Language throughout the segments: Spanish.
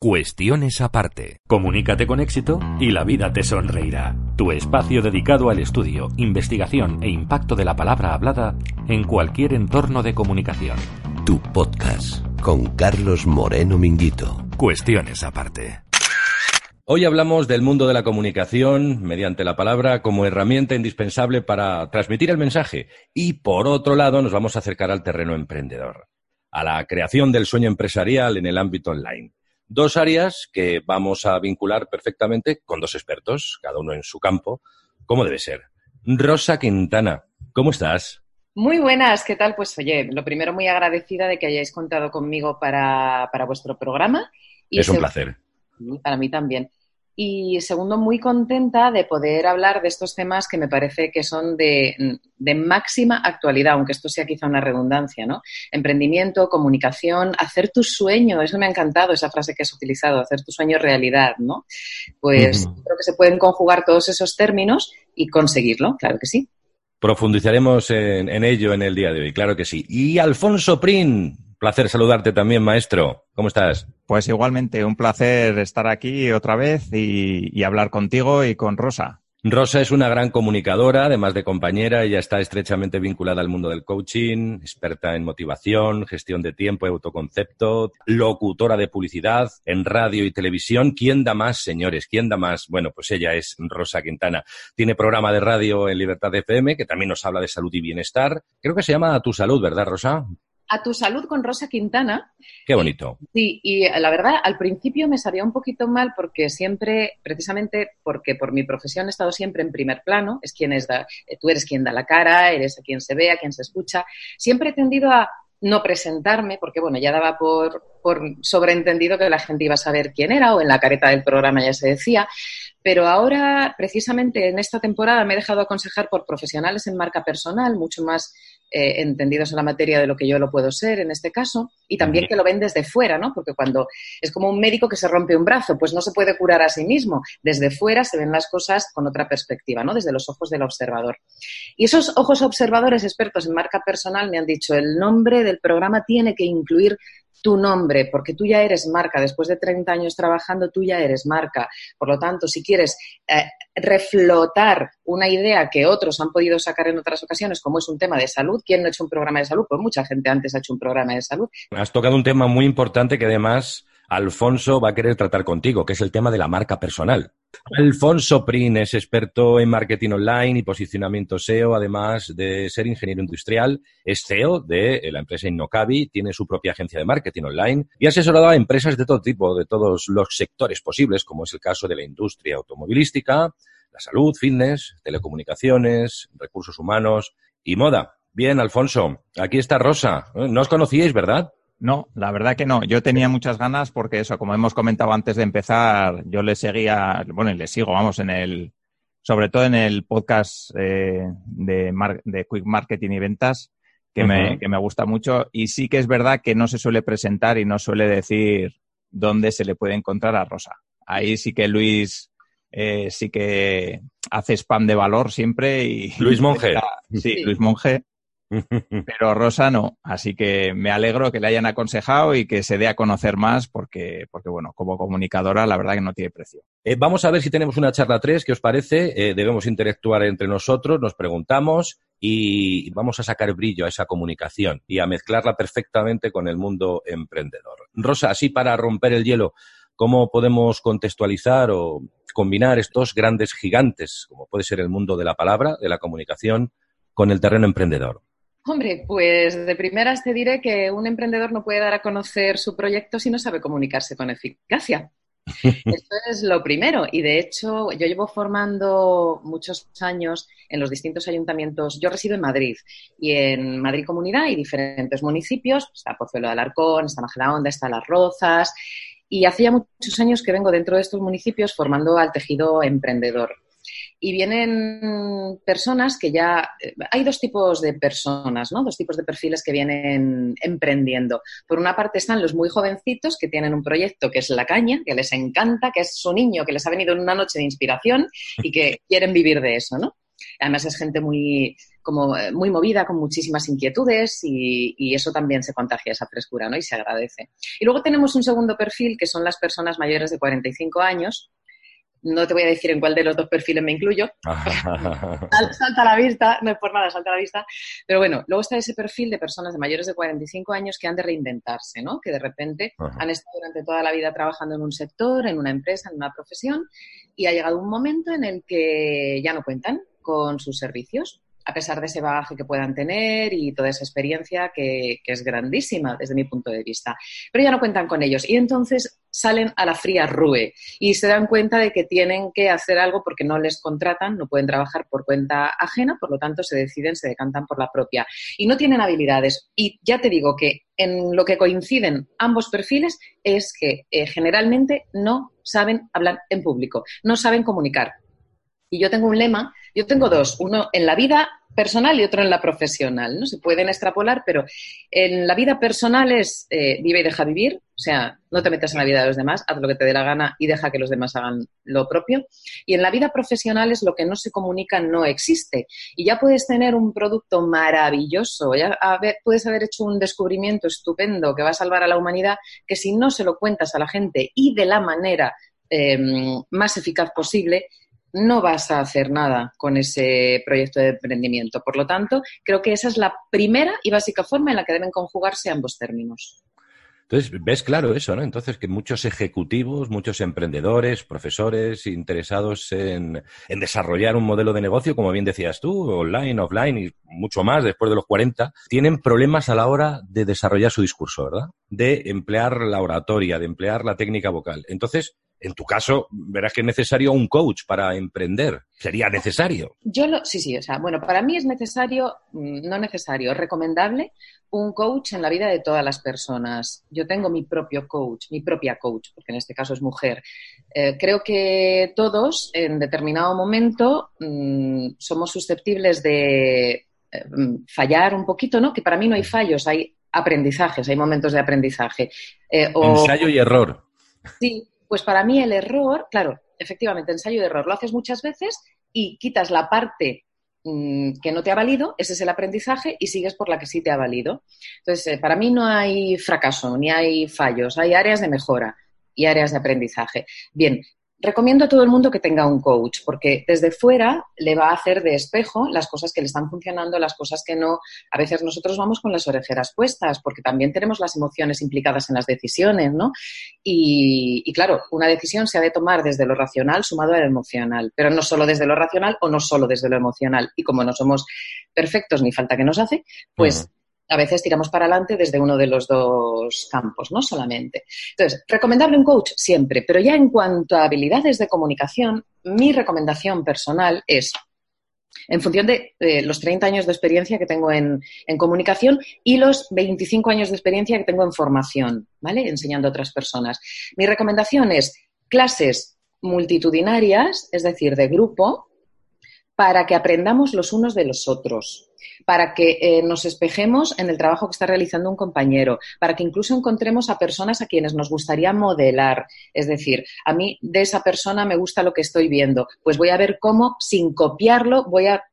Cuestiones aparte. Comunícate con éxito y la vida te sonreirá. Tu espacio dedicado al estudio, investigación e impacto de la palabra hablada en cualquier entorno de comunicación. Tu podcast con Carlos Moreno Minguito. Cuestiones aparte. Hoy hablamos del mundo de la comunicación mediante la palabra como herramienta indispensable para transmitir el mensaje y por otro lado nos vamos a acercar al terreno emprendedor, a la creación del sueño empresarial en el ámbito online. Dos áreas que vamos a vincular perfectamente con dos expertos, cada uno en su campo, como debe ser. Rosa Quintana, ¿cómo estás? Muy buenas, ¿qué tal? Pues oye, lo primero muy agradecida de que hayáis contado conmigo para, vuestro programa. es un placer. Para mí también. Y segundo, muy contenta de poder hablar de estos temas que me parece que son de, máxima actualidad, aunque esto sea quizá una redundancia, ¿no? Emprendimiento, comunicación, hacer tu sueño, eso me ha encantado, esa frase que has utilizado, hacer tu sueño realidad, ¿no? Pues creo que se pueden conjugar todos esos términos y conseguirlo, claro que sí. Profundizaremos en, en ello en el día de hoy, claro que sí. Y Alfonso Prin, Placer saludarte también, maestro. ¿Cómo estás? Pues igualmente, un placer estar aquí otra vez y, hablar contigo y con Rosa. Rosa es una gran comunicadora, además de compañera, ella está estrechamente vinculada al mundo del coaching, experta en motivación, gestión de tiempo y autoconcepto, locutora de publicidad en radio y televisión. ¿Quién da más, señores? ¿Quién da más? Bueno, pues ella es Rosa Quintana. Tiene programa de radio en Libertad FM, que también nos habla de salud y bienestar. Creo que se llama Tu Salud, ¿verdad, Rosa? A tu salud con Rosa Quintana. Qué bonito. Sí, y la verdad, al principio me sabía un poquito mal porque siempre, precisamente porque por mi profesión he estado siempre en primer plano, es quien es da, eh, tú eres quien da la cara, eres a quien se ve, a quien se escucha. Siempre he tendido a no presentarme, porque bueno, ya daba por, por sobreentendido que la gente iba a saber quién era, o en la careta del programa ya se decía. Pero ahora, precisamente en esta temporada, me he dejado aconsejar por profesionales en marca personal, mucho más eh, entendidos en la materia de lo que yo lo puedo ser en este caso, y también que lo ven desde fuera, ¿no? Porque cuando es como un médico que se rompe un brazo, pues no se puede curar a sí mismo. Desde fuera se ven las cosas con otra perspectiva, ¿no? Desde los ojos del observador. Y esos ojos observadores expertos en marca personal me han dicho, el nombre del programa tiene que incluir tu nombre, porque tú ya eres marca, después de 30 años trabajando, tú ya eres marca. Por lo tanto, si quieres eh, reflotar una idea que otros han podido sacar en otras ocasiones, como es un tema de salud, ¿quién no ha hecho un programa de salud? Pues mucha gente antes ha hecho un programa de salud. Has tocado un tema muy importante que además Alfonso va a querer tratar contigo, que es el tema de la marca personal. Alfonso Prin es experto en marketing online y posicionamiento SEO, además de ser ingeniero industrial. Es CEO de la empresa Innocabi, tiene su propia agencia de marketing online y ha asesorado a empresas de todo tipo, de todos los sectores posibles, como es el caso de la industria automovilística, la salud, fitness, telecomunicaciones, recursos humanos y moda. Bien, Alfonso, aquí está Rosa. No os conocíais, ¿verdad? No, la verdad que no. Yo tenía muchas ganas porque eso, como hemos comentado antes de empezar, yo le seguía, bueno, y le sigo, vamos, en el, sobre todo en el podcast eh, de, de Quick Marketing y Ventas, que, me, que me gusta mucho. Y sí que es verdad que no se suele presentar y no suele decir dónde se le puede encontrar a Rosa. Ahí sí que Luis eh, sí que hace spam de valor siempre y... Luis Monge. sí, Luis Monge pero Rosa no. Así que me alegro que le hayan aconsejado y que se dé a conocer más porque, porque bueno, como comunicadora la verdad que no tiene precio. Eh, vamos a ver si tenemos una charla 3, ¿qué os parece? Eh, debemos interactuar entre nosotros, nos preguntamos y vamos a sacar brillo a esa comunicación y a mezclarla perfectamente con el mundo emprendedor. Rosa, así para romper el hielo, ¿cómo podemos contextualizar o combinar estos grandes gigantes, como puede ser el mundo de la palabra, de la comunicación, con el terreno emprendedor? Hombre, pues de primeras te diré que un emprendedor no puede dar a conocer su proyecto si no sabe comunicarse con eficacia. Esto es lo primero. Y de hecho, yo llevo formando muchos años en los distintos ayuntamientos. Yo resido en Madrid y en Madrid Comunidad hay diferentes municipios. Está Pozuelo de Alarcón, está Majadahonda, está Las Rozas. Y hacía muchos años que vengo dentro de estos municipios formando al tejido emprendedor. Y vienen personas que ya... Eh, hay dos tipos de personas, ¿no? Dos tipos de perfiles que vienen emprendiendo. Por una parte están los muy jovencitos que tienen un proyecto que es la caña, que les encanta, que es su niño, que les ha venido en una noche de inspiración y que quieren vivir de eso, ¿no? Además es gente muy, como eh, muy movida, con muchísimas inquietudes y, y, eso también se contagia esa frescura, ¿no? Y se agradece. Y luego tenemos un segundo perfil que son las personas mayores de 45 años no te voy a decir en cuál de los dos perfiles me incluyo. salta a la vista, no es por nada, salta a la vista. Pero bueno, luego está ese perfil de personas de mayores de 45 años que han de reinventarse, ¿no? Que de repente han estado durante toda la vida trabajando en un sector, en una empresa, en una profesión, y ha llegado un momento en el que ya no cuentan con sus servicios a pesar de ese bagaje que puedan tener y toda esa experiencia que, es grandísima desde mi punto de vista. Pero ya no cuentan con ellos y entonces salen a la fría rue y se dan cuenta de que tienen que hacer algo porque no les contratan, no pueden trabajar por cuenta ajena, por lo tanto se deciden, se decantan por la propia y no tienen habilidades. Y ya te digo que en lo que coinciden ambos perfiles es que eh, generalmente no saben hablar en público, no saben comunicar. Y yo tengo un lema, yo tengo dos, uno en la vida personal y otro en la profesional, ¿no? Se pueden extrapolar, pero en la vida personal es eh, vive y deja vivir, o sea, no te metas en la vida de los demás, haz lo que te dé la gana y deja que los demás hagan lo propio. Y en la vida profesional es lo que no se comunica no existe. Y ya puedes tener un producto maravilloso, ya puedes haber hecho un descubrimiento estupendo que va a salvar a la humanidad, que si no se lo cuentas a la gente y de la manera em, más eficaz posible, no vas a hacer nada con ese proyecto de emprendimiento. Por lo tanto, creo que esa es la primera y básica forma en la que deben conjugarse ambos términos. Entonces, ves claro eso, ¿no? Entonces, que muchos ejecutivos, muchos emprendedores, profesores interesados en, desarrollar un modelo de negocio, como bien decías tú, online, offline y mucho más después de los 40, tienen problemas a la hora de desarrollar su discurso, ¿verdad? De emplear la oratoria, de emplear la técnica vocal. Entonces, en tu caso, verás que es necesario un coach para emprender. Sería necesario. Yo lo, sí, sí, o sea, bueno, para mí es necesario, mm, no necesario, recomendable un coach en la vida de todas las personas. Yo tengo mi propio coach, mi propia coach, porque en este caso es mujer. Eh, creo que todos, en determinado momento, mm, somos susceptibles de eh, mm, fallar un poquito, ¿no? Que para mí no hay fallos, hay aprendizajes, hay momentos de aprendizaje. Eh, Ensayo y error. Sí, pues para mí el error, claro, efectivamente, ensayo de error, lo haces muchas veces y quitas la parte mm, que no te ha valido, ese es el aprendizaje y sigues por la que sí te ha valido. Entonces, eh, para mí no hay fracaso, ni hay fallos, hay áreas de mejora y áreas de aprendizaje. Bien, recomiendo a todo el mundo que tenga un coach, porque desde fuera le va a hacer de espejo las cosas que le están funcionando, las cosas que no. A veces nosotros vamos con las orejeras puestas, porque también tenemos las emociones implicadas en las decisiones, ¿no? Y, claro, una decisión se ha de tomar desde lo racional sumado al emocional, pero no solo desde lo racional o no solo desde lo emocional. Y como no somos perfectos ni falta que nos hace, pues a veces tiramos para adelante desde uno de los dos campos, no solamente. Entonces, recomendable un coach siempre, pero ya en cuanto a habilidades de comunicación, mi recomendación personal es, en función de los 30 años de experiencia que tengo en, comunicación y los 25 años de experiencia que tengo en formación, ¿vale? Enseñando a otras personas. Mi recomendación es clases multitudinarias, es decir, de grupo, para que aprendamos los unos de los otros para que eh, nos espejemos en el trabajo que está realizando un compañero, para que incluso encontremos a personas a quienes nos gustaría modelar. Es decir, a mí de esa persona me gusta lo que estoy viendo, pues voy a ver cómo, sin copiarlo, voy a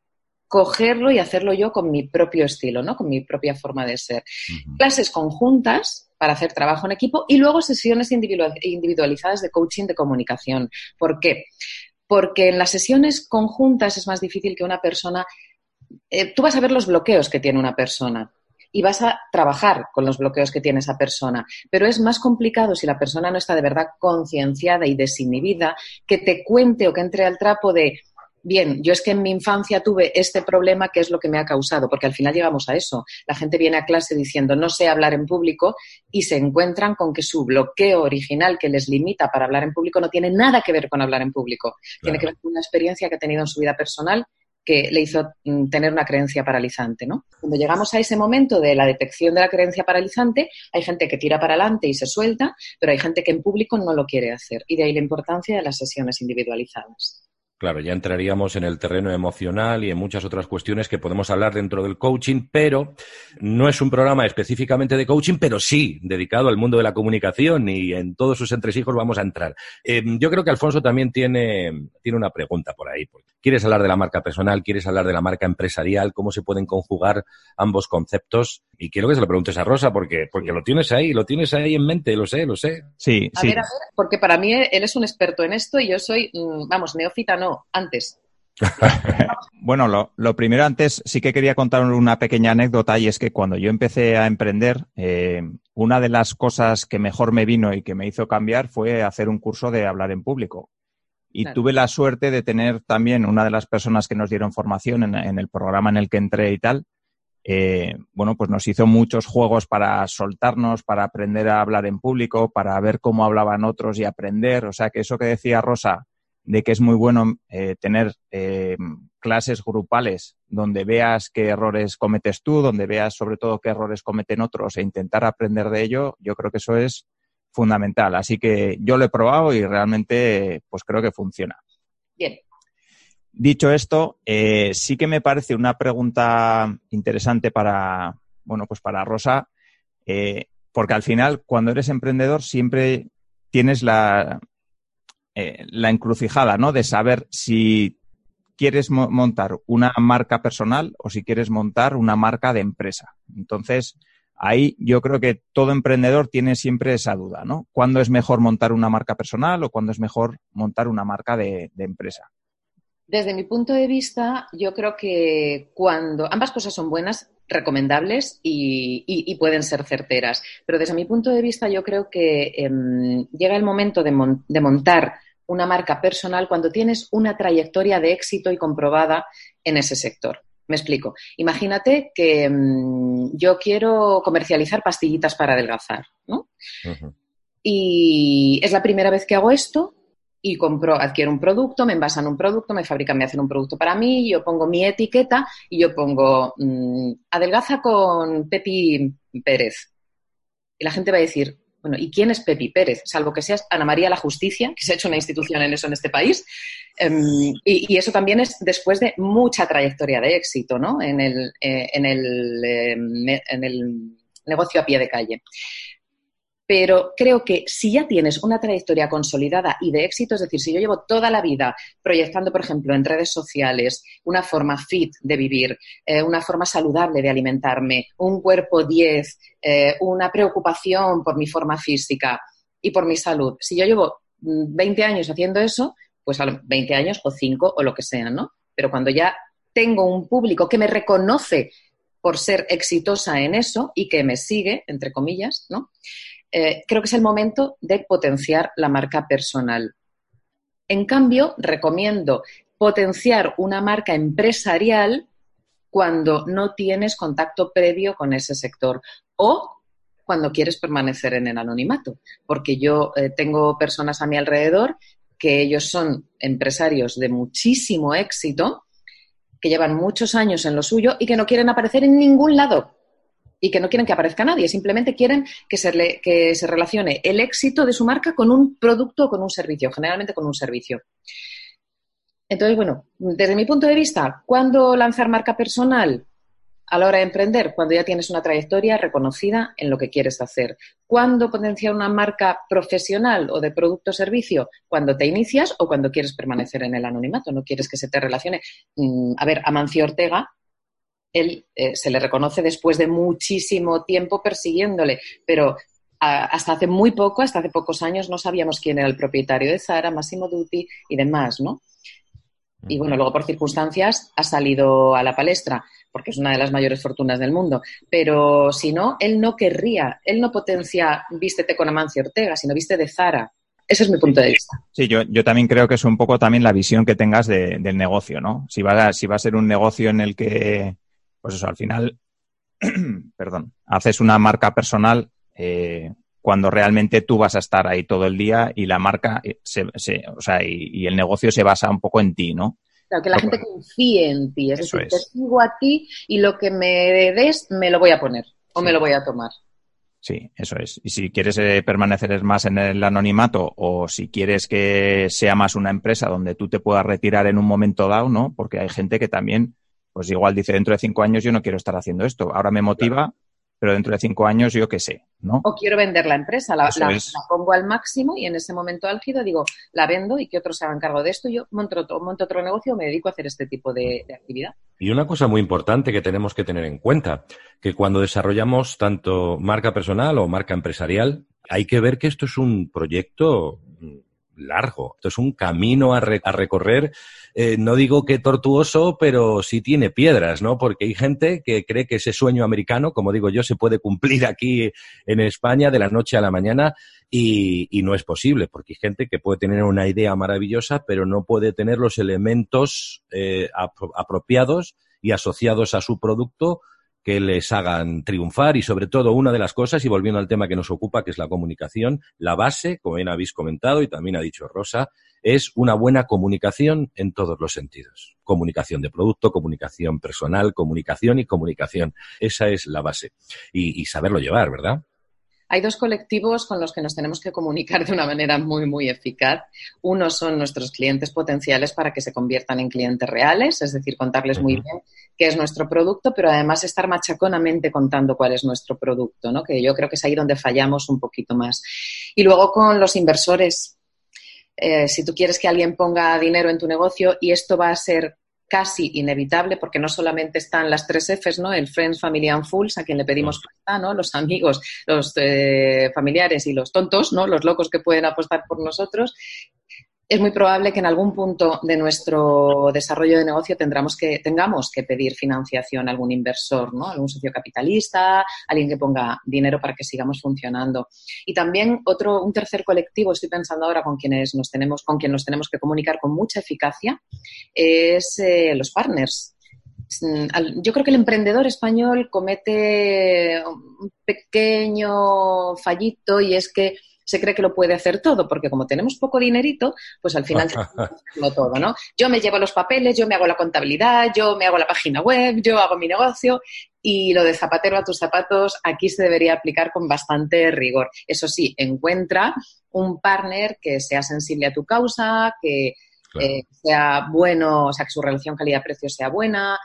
cogerlo y hacerlo yo con mi propio estilo, ¿no? Con mi propia forma de ser. Clases conjuntas para hacer trabajo en equipo y luego sesiones individualizadas de coaching de comunicación. ¿Por qué? Porque en las sesiones conjuntas es más difícil que una persona eh, tú vas a ver los bloqueos que tiene una persona y vas a trabajar con los bloqueos que tiene esa persona. Pero es más complicado si la persona no está de verdad concienciada y desinhibida que te cuente o que entre al trapo de, bien, yo es que en mi infancia tuve este problema, ¿qué es lo que me ha causado? Porque al final llegamos a eso. La gente viene a clase diciendo, no sé hablar en público y se encuentran con que su bloqueo original que les limita para hablar en público no tiene nada que ver con hablar en público. Tiene que ver con una experiencia que ha tenido en su vida personal que le hizo mm, tener una creencia paralizante, ¿no? Cuando llegamos a ese momento de la detección de la creencia paralizante, hay gente que tira para adelante y se suelta, pero hay gente que en público no lo quiere hacer. Y de ahí la importancia de las sesiones individualizadas. Claro, ya entraríamos en el terreno emocional y en muchas otras cuestiones que podemos hablar dentro del coaching, pero no es un programa específicamente de coaching, pero sí dedicado al mundo de la comunicación y en todos sus entresijos vamos a entrar. Eh, yo creo que Alfonso también tiene, tiene una pregunta por ahí. ¿Quieres hablar de la marca personal? ¿Quieres hablar de la marca empresarial? ¿Cómo se pueden conjugar ambos conceptos? Y quiero que se lo preguntes a Rosa porque, porque lo tienes ahí, lo tienes ahí en mente, lo sé, lo sé. Sí, a sí. Ver, a ver, porque para mí él es un experto en esto y yo soy, mm, vamos, neófita no, antes. bueno, lo, lo, primero antes sí que quería contar una pequeña anécdota y es que cuando yo empecé a emprender, eh, una de las cosas que mejor me vino y que me hizo cambiar fue hacer un curso de hablar en público. Y claro. tuve la suerte de tener también una de las personas que nos dieron formación en, en el programa en el que entré y tal, eh, bueno, pues nos hizo muchos juegos para soltarnos, para aprender a hablar en público, para ver cómo hablaban otros y aprender. O sea, que eso que decía Rosa, de que es muy bueno eh, tener eh, clases grupales donde veas qué errores cometes tú, donde veas sobre todo qué errores cometen otros e intentar aprender de ello, yo creo que eso es fundamental. Así que yo lo he probado y realmente pues creo que funciona. Bien. Dicho esto, eh, sí que me parece una pregunta interesante para, bueno, pues para Rosa, eh, porque al final, cuando eres emprendedor, siempre tienes la, eh, la encrucijada, ¿no? De saber si quieres mo montar una marca personal o si quieres montar una marca de empresa. Entonces, ahí yo creo que todo emprendedor tiene siempre esa duda, ¿no? ¿Cuándo es mejor montar una marca personal o cuándo es mejor montar una marca de, empresa? Desde mi punto de vista, yo creo que cuando ambas cosas son buenas, recomendables y, pueden ser certeras, pero desde mi punto de vista, yo creo que eh, llega el momento de montar una marca personal cuando tienes una trayectoria de éxito y comprobada en ese sector. Me explico. Imagínate que mmm, yo quiero comercializar pastillitas para adelgazar, ¿no? Uh -huh. Y es la primera vez que hago esto y compro, adquiero un producto, me envasan un producto, me fabrican, me hacen un producto para mí, yo pongo mi etiqueta y yo pongo mmm, adelgaza con Pepi Pérez. Y la gente va a decir, bueno, ¿y quién es Pepi Pérez? Salvo que seas Ana María la Justicia, que se ha hecho una institución en eso en este país. Y, y, eso también es después de mucha trayectoria de éxito, ¿no? En el, eh, en el, eh, en el negocio a pie de calle. Pero creo que si ya tienes una trayectoria consolidada y de éxito, es decir, si yo llevo toda la vida proyectando, por ejemplo, en redes sociales una forma fit de vivir, eh, una forma saludable de alimentarme, un cuerpo 10, eh, una preocupación por mi forma física y por mi salud, si yo llevo 20 años haciendo eso, pues a los 20 años o 5 o lo que sea, ¿no? Pero cuando ya tengo un público que me reconoce por ser exitosa en eso y que me sigue, entre comillas, ¿no? Eh, creo que es el momento de potenciar la marca personal. En cambio, recomiendo potenciar una marca empresarial cuando no tienes contacto previo con ese sector o cuando quieres permanecer en el anonimato, porque yo eh, tengo personas a mi alrededor que ellos son empresarios de muchísimo éxito, que llevan muchos años en lo suyo y que no quieren aparecer en ningún lado y que no quieren que aparezca nadie, simplemente quieren que se, relacione el éxito de su marca con un producto o con un servicio, generalmente con un servicio. Entonces, bueno, desde mi punto de vista, ¿cuándo lanzar marca personal? A la hora de emprender, cuando ya tienes una trayectoria reconocida en lo que quieres hacer. ¿Cuándo potenciar una marca profesional o de producto o servicio? Cuando te inicias o cuando quieres permanecer en el anonimato, no quieres que se te relacione. A ver, Amancio Ortega él eh, se le reconoce después de muchísimo tiempo persiguiéndole, pero a, hasta hace muy poco, hasta hace pocos años, no sabíamos quién era el propietario de Zara, Massimo Dutti y demás, ¿no? Y bueno, luego por circunstancias ha salido a la palestra, porque es una de las mayores fortunas del mundo. Pero si no, él no querría, él no potencia vístete con Amancio Ortega, sino viste de Zara. Ese es mi punto de vista. Sí, yo, yo también creo que es un poco también la visión que tengas de, del negocio, ¿no? Si va, a, si va a ser un negocio en el que pues eso, al final, perdón, haces una marca personal eh, cuando realmente tú vas a estar ahí todo el día y la marca, se, se, o sea, y, y, el negocio se basa un poco en ti, ¿no? Claro, que la gente confíe en ti. Es decir, te sigo a ti y lo que me des me lo voy a poner o me lo voy a tomar. Sí, eso es. Y si quieres eh, permanecer más en el anonimato o si quieres que sea más una empresa donde tú te puedas retirar en un momento dado, ¿no? Porque hay gente que también, pues igual dice, dentro de cinco años yo no quiero estar haciendo esto. Ahora me motiva, pero dentro de cinco años yo qué sé, ¿no? O quiero vender la empresa, la, pongo al máximo y en ese momento álgido digo, la vendo y que otros se hagan cargo de esto. Yo monto otro, monto otro negocio, me dedico a hacer este tipo de, actividad. Y una cosa muy importante que tenemos que tener en cuenta, que cuando desarrollamos tanto marca personal o marca empresarial, hay que ver que esto es un proyecto largo. Esto es un camino a, recorrer. Eh, no digo que tortuoso, pero sí tiene piedras, ¿no? Porque hay gente que cree que ese sueño americano, como digo yo, se puede cumplir aquí en España de la noche a la mañana y, no es posible, porque hay gente que puede tener una idea maravillosa, pero no puede tener los elementos eh, apropiados y asociados a su producto que les hagan triunfar y sobre todo una de las cosas, y volviendo al tema que nos ocupa, que es la comunicación, la base, como bien habéis comentado y también ha dicho Rosa, es una buena comunicación en todos los sentidos. Comunicación de producto, comunicación personal, comunicación y comunicación. Esa es la base. Y, y saberlo llevar, ¿verdad? Hay dos colectivos con los que nos tenemos que comunicar de una manera muy, muy eficaz. Uno son nuestros clientes potenciales para que se conviertan en clientes reales, es decir, contarles muy bien qué es nuestro producto, pero además estar machaconamente contando cuál es nuestro producto, ¿no? que yo creo que es ahí donde fallamos un poquito más. Y luego con los inversores. Eh, si tú quieres que alguien ponga dinero en tu negocio y esto va a ser casi inevitable porque no solamente están las tres Fs, ¿no? El Friends, Family and Fools, a quien le pedimos pasta, ¿no? Los amigos, los eh, familiares y los tontos, ¿no? Los locos que pueden apostar por nosotros, es muy probable que en algún punto de nuestro desarrollo de negocio tendremos que, tengamos que pedir financiación a algún inversor, ¿no? algún socio capitalista, alguien que ponga dinero para que sigamos funcionando. Y también otro, un tercer colectivo, estoy pensando ahora con quienes nos tenemos, con quien nos tenemos que comunicar con mucha eficacia, es eh, los partners. Mm, yo creo que el emprendedor español comete un pequeño fallito y es que se cree que lo puede hacer todo, porque como tenemos poco dinerito, pues al final lo todo, ¿no? Yo me llevo los papeles, yo me hago la contabilidad, yo me hago la página web, yo hago mi negocio y lo de zapatero a tus zapatos aquí se debería aplicar con bastante rigor. Eso sí, encuentra un partner que sea sensible a tu causa, que eh, sea bueno, o sea, que su relación calidad-precio sea buena,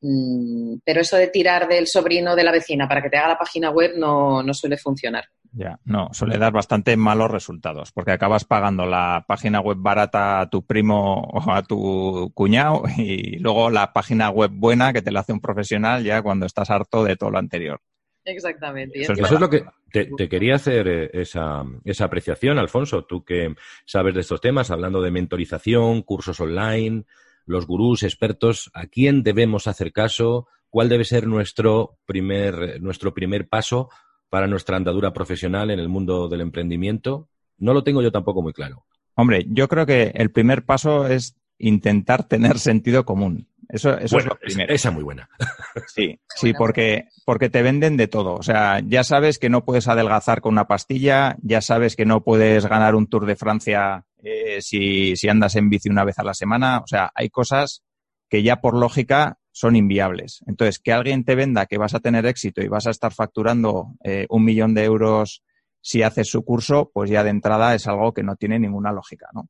mm, pero eso de tirar del sobrino de la vecina para que te haga la página web no, no suele funcionar. Ya, no, suele dar bastante malos resultados, porque acabas pagando la página web barata a tu primo o a tu cuñado y luego la página web buena que te la hace un profesional ya cuando estás harto de todo lo anterior. Exactamente. Eso, es lo que te, quería hacer eh, esa, esa, apreciación, Alfonso, tú que sabes de estos temas, hablando de mentorización, cursos online, los gurús, expertos, ¿a quién debemos hacer caso? ¿Cuál debe ser nuestro primer, nuestro primer paso para nuestra andadura profesional en el mundo del emprendimiento? No lo tengo yo tampoco muy claro. Hombre, yo creo que el primer paso es intentar tener sentido común. Eso, eso es lo primero. Esa es muy buena. Sí, sí, porque, porque te venden de todo. O sea, ya sabes que no puedes adelgazar con una pastilla, ya sabes que no puedes ganar un Tour de Francia eh, si, si andas en bici una vez a la semana. O sea, hay cosas que ya por lógica son inviables. Entonces, que alguien te venda que vas a tener éxito y vas a estar facturando eh, un millón de euros si haces su curso, pues ya de entrada es algo que no tiene ninguna lógica, ¿no?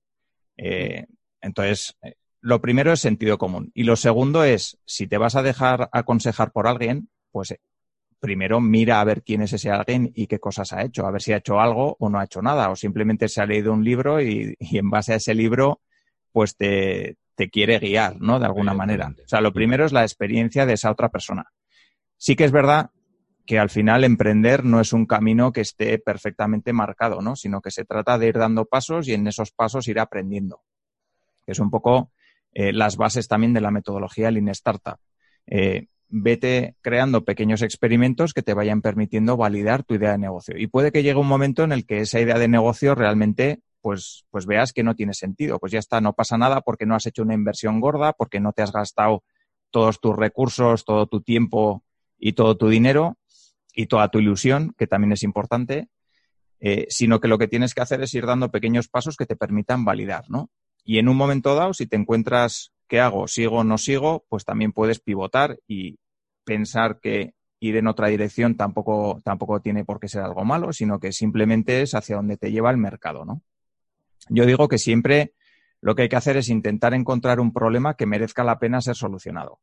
Eh, entonces, eh, lo primero es sentido común. Y lo segundo es, si te vas a dejar aconsejar por alguien, pues primero mira a ver quién es ese alguien y qué cosas ha hecho, a ver si ha hecho algo o no ha hecho nada, o simplemente se ha leído un libro y en base a ese libro, pues te, te quiere guiar, ¿no? De alguna manera. O sea, lo primero es la experiencia de esa otra persona. Sí que es verdad que al final emprender no es un camino que esté perfectamente marcado, ¿no? Sino que se trata de ir dando pasos y en esos pasos ir aprendiendo. es un poco eh, las bases también de la metodología Lean Startup. Eh, vete creando pequeños experimentos que te vayan permitiendo validar tu idea de negocio. Y puede que llegue un momento en el que esa idea de negocio realmente pues, pues veas que no tiene sentido. Pues ya está, no pasa nada porque no has hecho una inversión gorda, porque no te has gastado todos tus recursos, todo tu tiempo y todo tu dinero y toda tu ilusión, que también es importante, eh, sino que lo que tienes que hacer es ir dando pequeños pasos que te permitan validar, ¿no? Y en un momento dado, si te encuentras ¿qué hago? ¿Sigo o no sigo? Pues también puedes pivotar y pensar que ir en otra dirección tampoco, tampoco tiene por qué ser algo malo, sino que simplemente es hacia donde te lleva el mercado, ¿no? Yo digo que siempre lo que hay que hacer es intentar encontrar un problema que merezca la pena ser solucionado.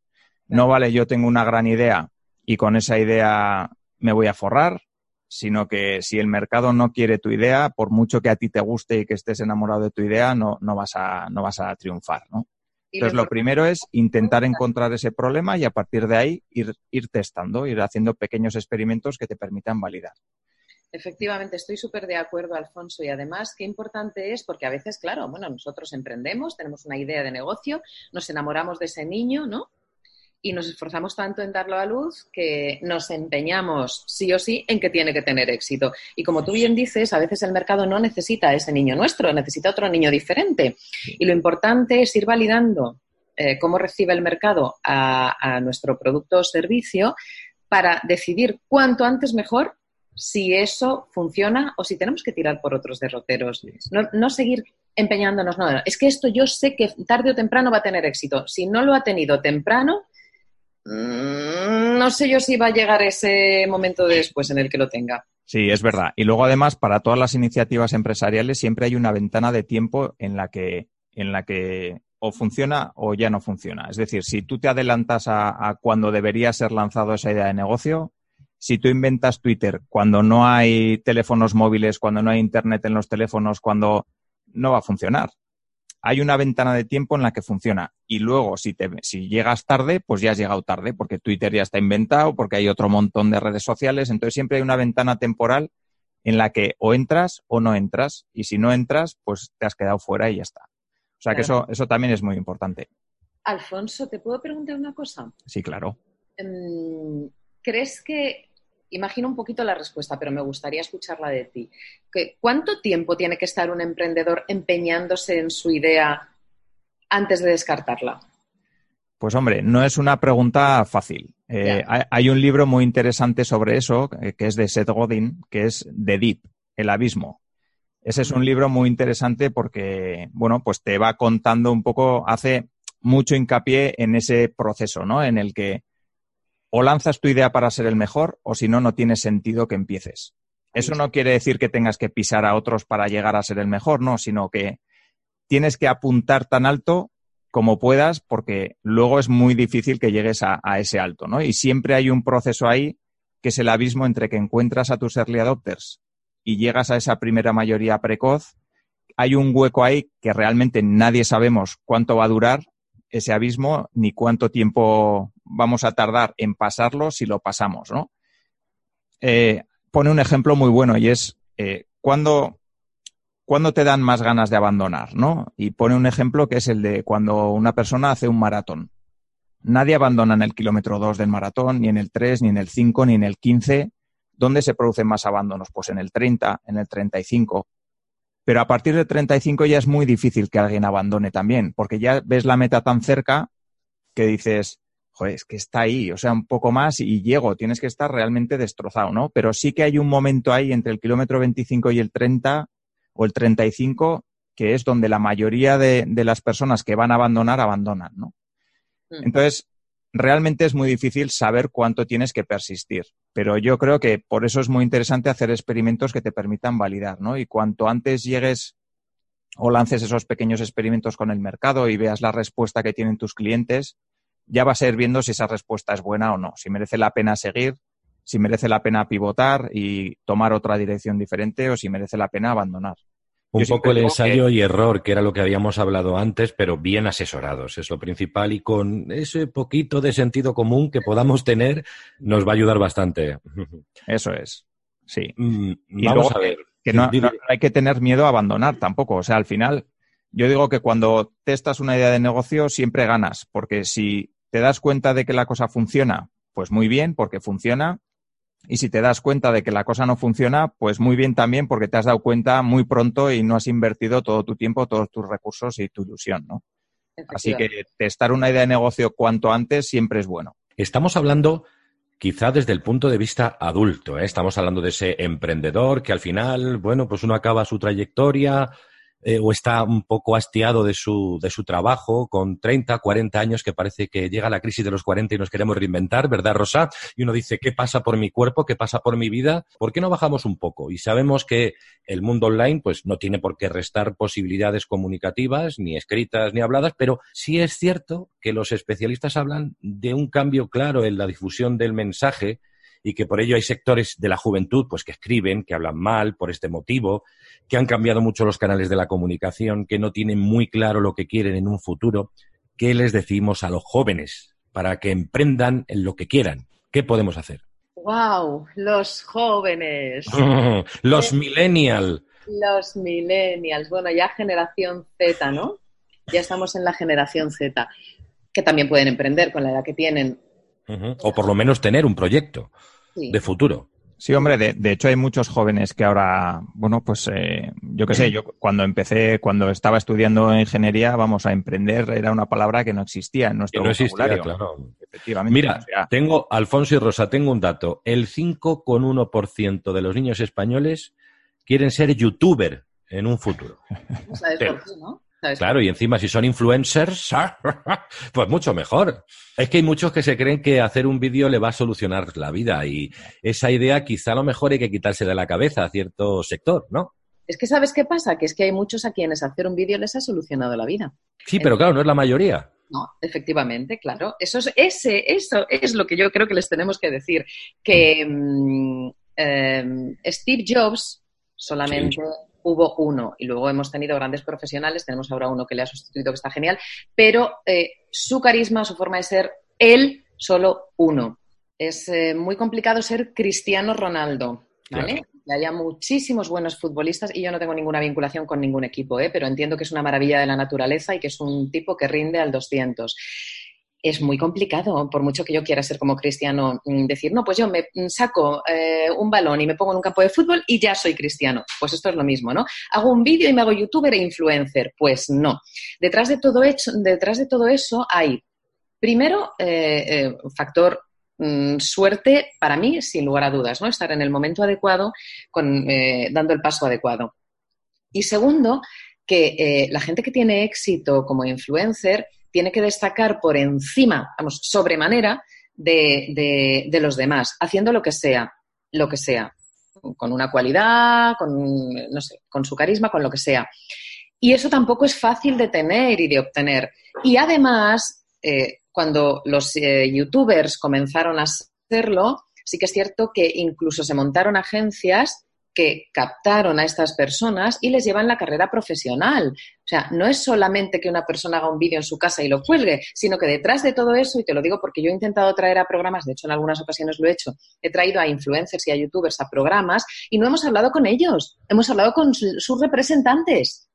No vale, yo tengo una gran idea y con esa idea me voy a forrar, sino que si el mercado no quiere tu idea, por mucho que a ti te guste y que estés enamorado de tu idea, no, no, vas, a, no vas a triunfar, ¿no? Entonces, lo primero es intentar encontrar ese problema y a partir de ahí ir, ir testando, ir haciendo pequeños experimentos que te permitan validar. Efectivamente, estoy súper de acuerdo, Alfonso, y además qué importante es, porque a veces, claro, bueno, nosotros emprendemos, tenemos una idea de negocio, nos enamoramos de ese niño, ¿no? y nos esforzamos tanto en darlo a luz que nos empeñamos sí o sí en que tiene que tener éxito. Y como tú bien dices, a veces el mercado no necesita a ese niño nuestro, necesita otro niño diferente. Y lo importante es ir validando eh, cómo recibe el mercado a, nuestro producto o servicio para decidir cuanto antes mejor si eso funciona o si tenemos que tirar por otros derroteros. No, no, seguir empeñándonos, no, es que esto yo sé que tarde o temprano va a tener éxito. Si no lo ha tenido temprano, Mm, no sé yo si va a llegar ese momento después en el que lo tenga. Sí, es verdad. Y luego, además, para todas las iniciativas empresariales siempre hay una ventana de tiempo en la que, en la que o funciona o ya no funciona. Es decir, si tú te adelantas a, a cuando debería ser lanzado esa idea de negocio, si tú inventas Twitter cuando no hay teléfonos móviles, cuando no hay internet en los teléfonos, cuando no va a funcionar hay una ventana de tiempo en la que funciona. Y luego, si, te, si llegas tarde, pues ya has llegado tarde, porque Twitter ya está inventado, porque hay otro montón de redes sociales. Entonces, siempre hay una ventana temporal en la que o entras o no entras. Y si no entras, pues te has quedado fuera y ya está. O sea que eso, eso también es muy importante. Alfonso, ¿te puedo preguntar una cosa? Sí, claro. Em, ¿Crees que imagino un poquito la respuesta, pero me gustaría escucharla de ti. ¿Cuánto tiempo tiene que estar un emprendedor empeñándose en su idea antes de descartarla? Pues hombre, no es una pregunta fácil. Eh, hay, un libro muy interesante sobre eso, eh, que es de Seth Godin, que es The Deep, El Abismo. Ese es un libro muy interesante porque, bueno, pues te va contando un poco, hace mucho hincapié en ese proceso, ¿no? En el que o lanzas tu idea para ser el mejor o si no, no tiene sentido que empieces. Eso no quiere decir que tengas que pisar a otros para llegar a ser el mejor, no, sino que tienes que apuntar tan alto como puedas porque luego es muy difícil que llegues a, ese alto, ¿no? Y siempre hay un proceso ahí que es el abismo entre que encuentras a tus early adopters y llegas a esa primera mayoría precoz. Hay un hueco ahí que realmente nadie sabemos cuánto va a durar ese abismo ni cuánto tiempo vamos a tardar en pasarlo si lo pasamos, ¿no? Eh, pone un ejemplo muy bueno y es eh, cuando, te dan más ganas de abandonar, ¿no? Y pone un ejemplo que es el de cuando una persona hace un maratón. Nadie abandona en el kilómetro 2 del maratón, ni en el 3, ni en el 5, ni en el 15. ¿Dónde se producen más abandonos? Pues en el 30, en el 35. Pero a partir del 35 ya es muy difícil que alguien abandone también, porque ya ves la meta tan cerca que dices, joder, es que está ahí, o sea, un poco más y llego, tienes que estar realmente destrozado, ¿no? Pero sí que hay un momento ahí entre el kilómetro 25 y el 30 o el 35 que es donde la mayoría de, las personas que van a abandonar abandonan, ¿no? Entonces, realmente es muy difícil saber cuánto tienes que persistir, pero yo creo que por eso es muy interesante hacer experimentos que te permitan validar, ¿no? Y cuanto antes llegues o lances esos pequeños experimentos con el mercado y veas la respuesta que tienen tus clientes, ya va a ser viendo si esa respuesta es buena o no, si merece la pena seguir, si merece la pena pivotar y tomar otra dirección diferente o si merece la pena abandonar. Un poco el ensayo y error, que era lo que habíamos hablado antes, pero bien asesorados, es lo principal y con ese poquito de sentido común que podamos tener nos va a ayudar bastante. Eso es, sí. Mm, y vamos a ver. Que no, hay que tener miedo a abandonar tampoco, o sea, al final yo digo que cuando testas una idea de negocio siempre ganas, porque si te das cuenta de que la cosa funciona, pues muy bien, porque funciona. Y si te das cuenta de que la cosa no funciona, pues muy bien también, porque te has dado cuenta muy pronto y no has invertido todo tu tiempo, todos tus recursos y tu ilusión, ¿no? Así que testar una idea de negocio cuanto antes siempre es bueno. Estamos hablando quizá desde el punto de vista adulto, ¿eh? estamos hablando de ese emprendedor que al final, bueno, pues uno acaba su trayectoria, eh, o está un poco hastiado de su, de su trabajo, con 30, 40 años, que parece que llega la crisis de los 40 y nos queremos reinventar, ¿verdad, Rosa? Y uno dice, ¿qué pasa por mi cuerpo? ¿Qué pasa por mi vida? ¿Por qué no bajamos un poco? Y sabemos que el mundo online, pues no tiene por qué restar posibilidades comunicativas, ni escritas, ni habladas, pero sí es cierto que los especialistas hablan de un cambio claro en la difusión del mensaje y que por ello hay sectores de la juventud pues que escriben, que hablan mal por este motivo, que han cambiado mucho los canales de la comunicación, que no tienen muy claro lo que quieren en un futuro. ¿Qué les decimos a los jóvenes para que emprendan en lo que quieran? ¿Qué podemos hacer? ¡Wow! Los jóvenes. los millennials. Los millennials. Bueno, ya generación Z, ¿no? Ya estamos en la generación Z, que también pueden emprender con la edad que tienen. O por lo menos tener un proyecto de futuro. Sí, hombre, de, hecho hay muchos jóvenes que ahora, bueno, pues eh, yo qué sé, yo cuando empecé, cuando estaba estudiando ingeniería, vamos a emprender, era una palabra que no existía en nuestro no vocabulario. claro. Efectivamente. Mira, tengo, Alfonso y Rosa, tengo un dato. El 5,1% de los niños españoles quieren ser youtuber en un futuro. ¿Sabes por qué, no? Claro, y encima si son influencers, pues mucho mejor. Es que hay muchos que se creen que hacer un vídeo le va a solucionar la vida y esa idea quizá a lo mejor hay que quitarse de la cabeza a cierto sector, ¿no? Es que sabes qué pasa, que es que hay muchos a quienes hacer un vídeo les ha solucionado la vida. Sí, pero claro, no es la mayoría. No, efectivamente, claro. Eso es, ese, eso es lo que yo creo que les tenemos que decir. Que mm, em, Steve Jobs solamente hubo uno y luego hemos tenido grandes profesionales, tenemos ahora uno que le ha sustituido que está genial, pero eh, su carisma, su forma de ser, él solo uno. Es eh, muy complicado ser Cristiano Ronaldo, ¿vale? haya muchísimos buenos futbolistas y yo no tengo ninguna vinculación con ningún equipo, ¿eh? pero entiendo que es una maravilla de la naturaleza y que es un tipo que rinde al 200 es muy complicado, por mucho que yo quiera ser como cristiano, mm, decir, no, pues yo me mm, saco eh, un balón y me pongo en un campo de fútbol y ya soy cristiano. Pues esto es lo mismo, ¿no? Hago un vídeo y me hago youtuber e influencer. Pues no. Detrás de todo, hecho, detrás de todo eso hay, primero, eh, eh, factor mm, suerte para mí, sin lugar a dudas, ¿no? Estar en el momento adecuado, con, dando el paso adecuado. Y segundo, que la gente que tiene éxito como influencer tiene que destacar por encima, vamos, sobremanera de, de, los demás, haciendo lo que sea, lo que sea, con una cualidad, con, no sé, con su carisma, con lo que sea. Y eso tampoco es fácil de tener y de obtener. Y además, eh, cuando los eh, youtubers comenzaron a hacerlo, sí que es cierto que incluso se montaron agencias que captaron a estas personas y les llevan la carrera profesional. O sea, no es solamente que una persona haga un vídeo en su casa y lo cuelgue, sino que detrás de todo eso, y te lo digo porque yo he intentado traer a programas, de hecho en algunas ocasiones lo he hecho, he traído a influencers y a youtubers a programas y no hemos hablado con ellos, hemos hablado con sus representantes.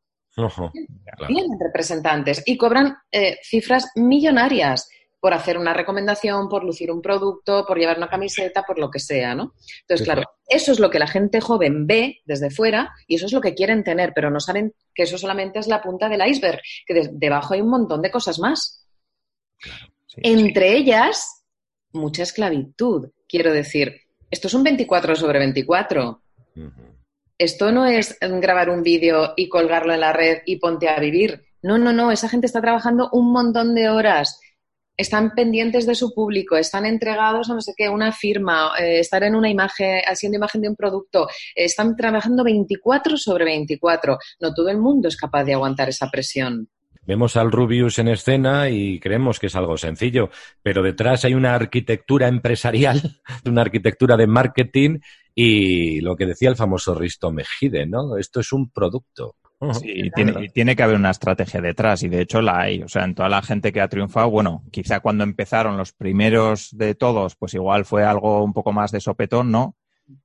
Tienen representantes y cobran eh, cifras millonarias por hacer una recomendación, por lucir un producto, por llevar una camiseta, por lo que sea, ¿no? Entonces, claro, eso es lo que la gente joven ve desde fuera y eso es lo que quieren tener, pero no saben que eso solamente es la punta del iceberg, que debajo hay un montón de cosas más. Entre ellas, mucha esclavitud. Quiero decir, esto es un 24 sobre 24. Esto no es grabar un vídeo y colgarlo en la red y ponte a vivir. No, no, no, esa gente está trabajando un montón de horas están pendientes de su público, están entregados a no sé qué, una firma, eh, estar en una imagen, haciendo imagen de un producto, están trabajando 24 sobre 24. No todo el mundo es capaz de aguantar esa presión. Vemos al Rubius en escena y creemos que es algo sencillo, pero detrás hay una arquitectura empresarial, una arquitectura de marketing y lo que decía el famoso Risto Mejide, ¿no? Esto es un producto. Sí, tiene, tiene, que haber una estrategia detrás y de hecho la hay. O sea, en toda la gente que ha triunfado, bueno, quizá cuando empezaron los primeros de todos, pues igual fue algo un poco más de sopetón, ¿no?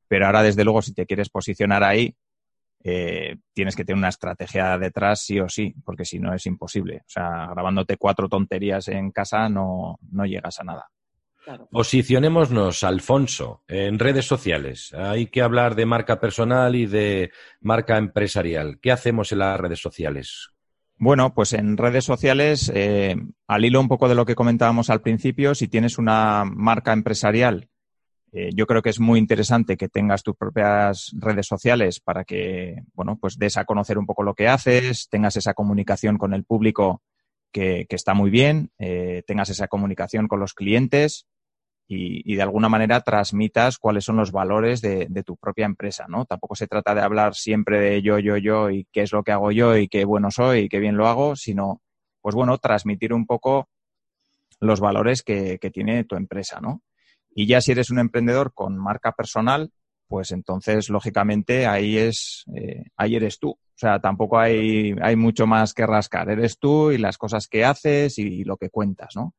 Pero ahora, desde luego, si te quieres posicionar ahí, eh, tienes que tener una estrategia detrás sí o sí, porque si no es imposible. O sea, grabándote cuatro tonterías en casa no, no llegas a nada. Posicionémonos, Alfonso, en redes sociales. Hay que hablar de marca personal y de marca empresarial. ¿Qué hacemos en las redes sociales? Bueno, pues en redes sociales, eh, al hilo un poco de lo que comentábamos al principio, si tienes una marca empresarial Eh, yo creo que es muy interesante que tengas tus propias redes sociales para que, bueno, pues des a conocer un poco lo que haces, tengas esa comunicación con el público que, está muy bien, eh, tengas esa comunicación con los clientes y, de alguna manera transmitas cuáles son los valores de, tu propia empresa, ¿no? Tampoco se trata de hablar siempre de yo, yo, yo y qué es lo que hago yo y qué bueno soy y qué bien lo hago, sino, pues bueno, transmitir un poco los valores que, que tiene tu empresa, ¿no? Y ya si eres un emprendedor con marca personal, pues entonces, lógicamente, ahí es, eh, ahí eres tú. O sea, tampoco hay, hay mucho más que rascar. Eres tú y las cosas que haces y, lo que cuentas, ¿no?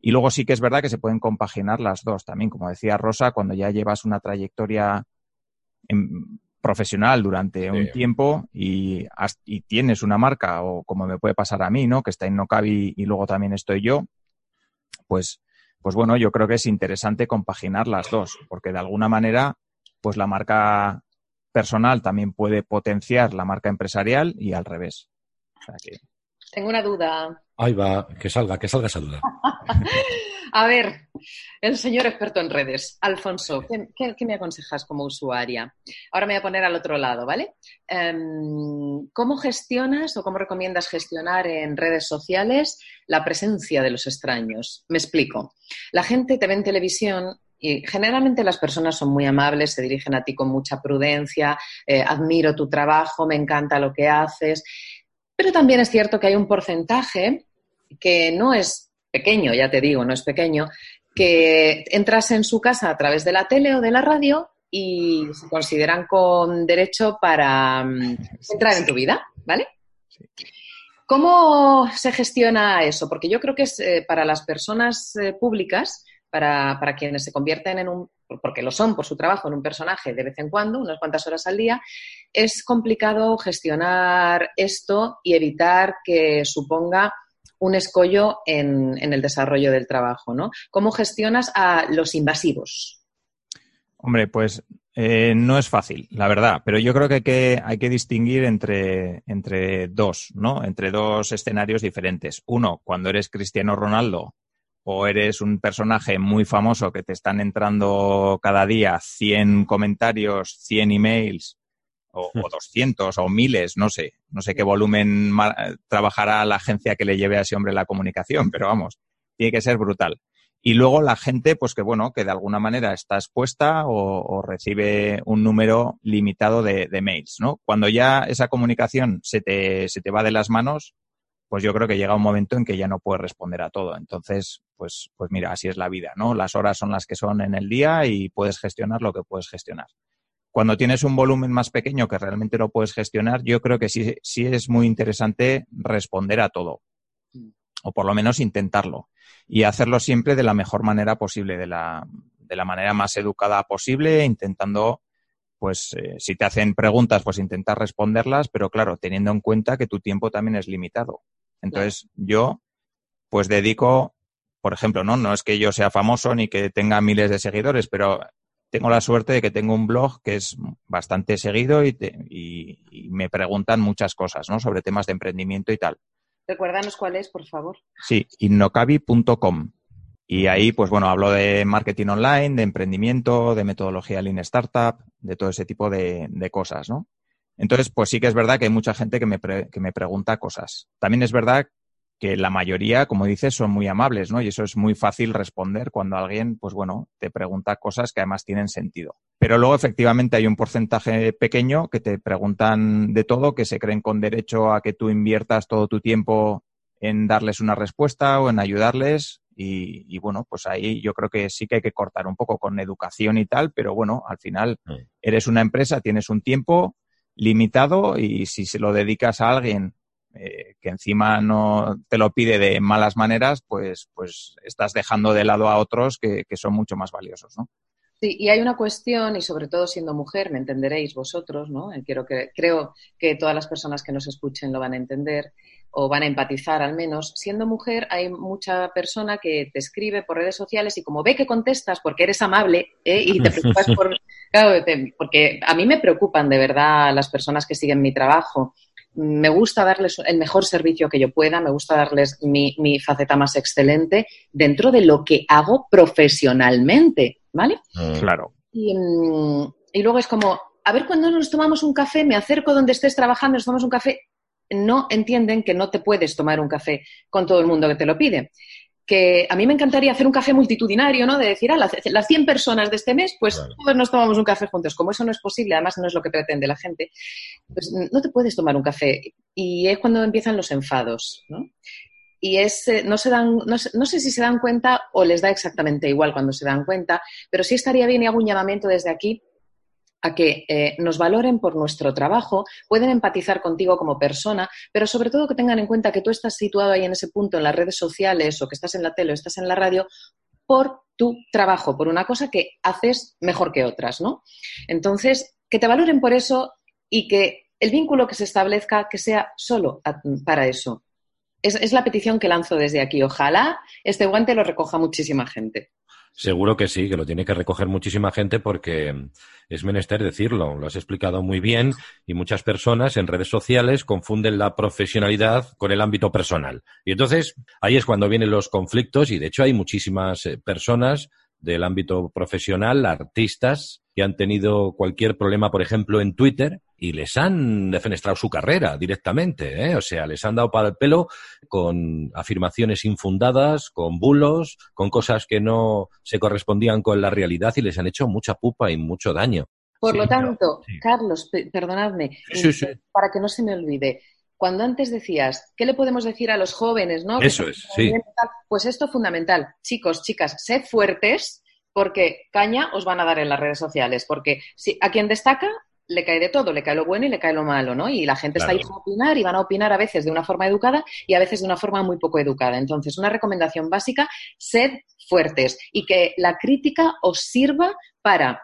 Y luego sí que es verdad que se pueden compaginar las dos también. Como decía Rosa, cuando ya llevas una trayectoria profesional durante un tiempo y, y, tienes una marca, o como me puede pasar a mí, ¿no? Que está en Nocabi y luego también estoy yo, pues pues bueno, yo creo que es interesante compaginar las dos, porque de alguna manera, pues la marca personal también puede potenciar la marca empresarial y al revés. Tengo una duda. Ahí va, que salga, que salga esa duda. A ver, el señor experto en redes, Alfonso, ¿qué, me aconsejas como usuaria? Ahora me voy a poner al otro lado, ¿vale? Em, ¿Cómo gestionas o cómo recomiendas gestionar en redes sociales la presencia de los extraños? Me explico. La gente te ve en televisión y generalmente las personas son muy amables, se dirigen a ti con mucha prudencia, eh, admiro tu trabajo, me encanta lo que haces, pero también es cierto que hay un porcentaje que no es pequeño, ya te digo, no es pequeño, que entras en su casa a través de la tele o de la radio y se consideran con derecho para mm, entrar en tu vida, ¿vale? ¿Cómo se gestiona eso? Porque yo creo que es eh, para las personas eh, públicas, para, para, quienes se convierten en un, porque lo son por su trabajo, en un personaje de vez en cuando, unas cuantas horas al día, es complicado gestionar esto y evitar que suponga un escollo en, el desarrollo del trabajo, ¿no? ¿Cómo gestionas a los invasivos? Hombre, pues eh, no es fácil, la verdad, pero yo creo que hay que, hay que distinguir entre, entre dos, ¿no? Entre dos escenarios diferentes. Uno, cuando eres Cristiano Ronaldo o eres un personaje muy famoso que te están entrando cada día 100 comentarios, 100 emails o, o 200 o miles, no sé, no sé qué volumen trabajará la agencia que le lleve a ese hombre la comunicación, pero vamos, tiene que ser brutal. Y luego la gente, pues que bueno, que de alguna manera está expuesta o, recibe un número limitado de, mails, ¿no? Cuando ya esa comunicación se te, se te va de las manos, pues yo creo que llega un momento en que ya no puedes responder a todo. Entonces, pues, pues mira, así es la vida, ¿no? Las horas son las que son en el día y puedes gestionar lo que puedes gestionar. Cuando tienes un volumen más pequeño que realmente lo puedes gestionar, yo creo que sí, sí es muy interesante responder a todo, mm. o por lo menos intentarlo, y hacerlo siempre de la mejor manera posible, de la, de la manera más educada posible, intentando, pues, eh, si te hacen preguntas, pues intentar responderlas, pero claro, teniendo en cuenta que tu tiempo también es limitado. Entonces, yo, pues dedico, por ejemplo, ¿no? No es que yo sea famoso ni que tenga miles de seguidores, pero tengo la suerte de que tengo un blog que es bastante seguido y, me preguntan muchas cosas, ¿no? Sobre temas de emprendimiento y tal. Recuérdanos cuál es, por favor. Sí, innocabi.com. Y ahí, pues bueno, hablo de marketing online, de emprendimiento, de metodología Lean Startup, de todo ese tipo de, cosas, ¿no? Entonces, pues sí que es verdad que hay mucha gente que me, que me pregunta cosas. También es verdad que la mayoría, como dices, son muy amables, ¿no? Y eso es muy fácil responder cuando alguien, pues bueno, te pregunta cosas que además tienen sentido. Pero luego, efectivamente, hay un porcentaje pequeño que te preguntan de todo, que se creen con derecho a que tú inviertas todo tu tiempo en darles una respuesta o en ayudarles. Y, bueno, pues ahí yo creo que sí que hay que cortar un poco con educación y tal, pero bueno, al final eres una empresa, tienes un tiempo limitado y si se lo dedicas a alguien eh, que encima no te lo pide de malas maneras, pues, pues estás dejando de lado a otros que, son mucho más valiosos, ¿no? Sí, y hay una cuestión, y sobre todo siendo mujer, me entenderéis vosotros, ¿no? Eh, quiero que, creo que todas las personas que nos escuchen lo van a entender o van a empatizar al menos. Siendo mujer, hay mucha persona que te escribe por redes sociales y como ve que contestas porque eres amable ¿eh? y te preocupas por... Claro, porque a mí me preocupan de verdad las personas que siguen mi trabajo me gusta darles el mejor servicio que yo pueda, me gusta darles mi, faceta más excelente dentro de lo que hago profesionalmente. ¿vale? Mm. Claro. Y, mm, y luego es como, a ver, cuando nos tomamos un café, me acerco donde estés trabajando, nos tomamos un café, no entienden que no te puedes tomar un café con todo el mundo que te lo pide. Que a mí me encantaría hacer un café multitudinario, ¿no? De decir, a las, 100 personas de este mes, pues todos nos tomamos un café juntos. Como eso no es posible, además no es lo que pretende la gente, pues no te puedes tomar un café. Y es cuando empiezan los enfados, ¿no? y es, eh, no, se dan, no, no, sé si se dan cuenta o les da exactamente igual cuando se dan cuenta, pero sí estaría bien y hago un llamamiento desde aquí a que eh, nos valoren por nuestro trabajo, pueden empatizar contigo como persona, pero sobre todo que tengan en cuenta que tú estás situado ahí en ese punto en las redes sociales o que estás en la tele o estás en la radio por tu trabajo, por una cosa que haces mejor que otras, ¿no? Entonces, que te valoren por eso y que el vínculo que se establezca que sea solo para eso. es la petición que lanzo desde aquí. Ojalá este guante lo recoja muchísima gente. Seguro que sí, que lo tiene que recoger muchísima gente porque es menester decirlo. Lo has explicado muy bien y muchas personas en redes sociales confunden la profesionalidad con el ámbito personal. Y entonces ahí es cuando vienen los conflictos y de hecho hay muchísimas eh, personas del ámbito profesional, artistas, que han tenido cualquier problema, por ejemplo, en Twitter y les han defenestrado su carrera directamente. ¿eh? O sea, les han dado para el pelo con afirmaciones infundadas, con bulos, con cosas que no se correspondían con la realidad y les han hecho mucha pupa y mucho daño. Por lo tanto, Carlos, perdonadme, para que no se me olvide, cuando antes decías, ¿qué le podemos decir a los jóvenes? ¿no? Eso es, sí. Pues esto es fundamental. Chicos, chicas, sed fuertes porque caña os van a dar en las redes sociales. Porque si, a quien destaca le cae de todo, le cae lo bueno y le cae lo malo, ¿no? Y la gente está ahí para opinar y van a opinar a veces de una forma educada y a veces de una forma muy poco educada. Entonces, una recomendación básica, sed fuertes y que la crítica os sirva para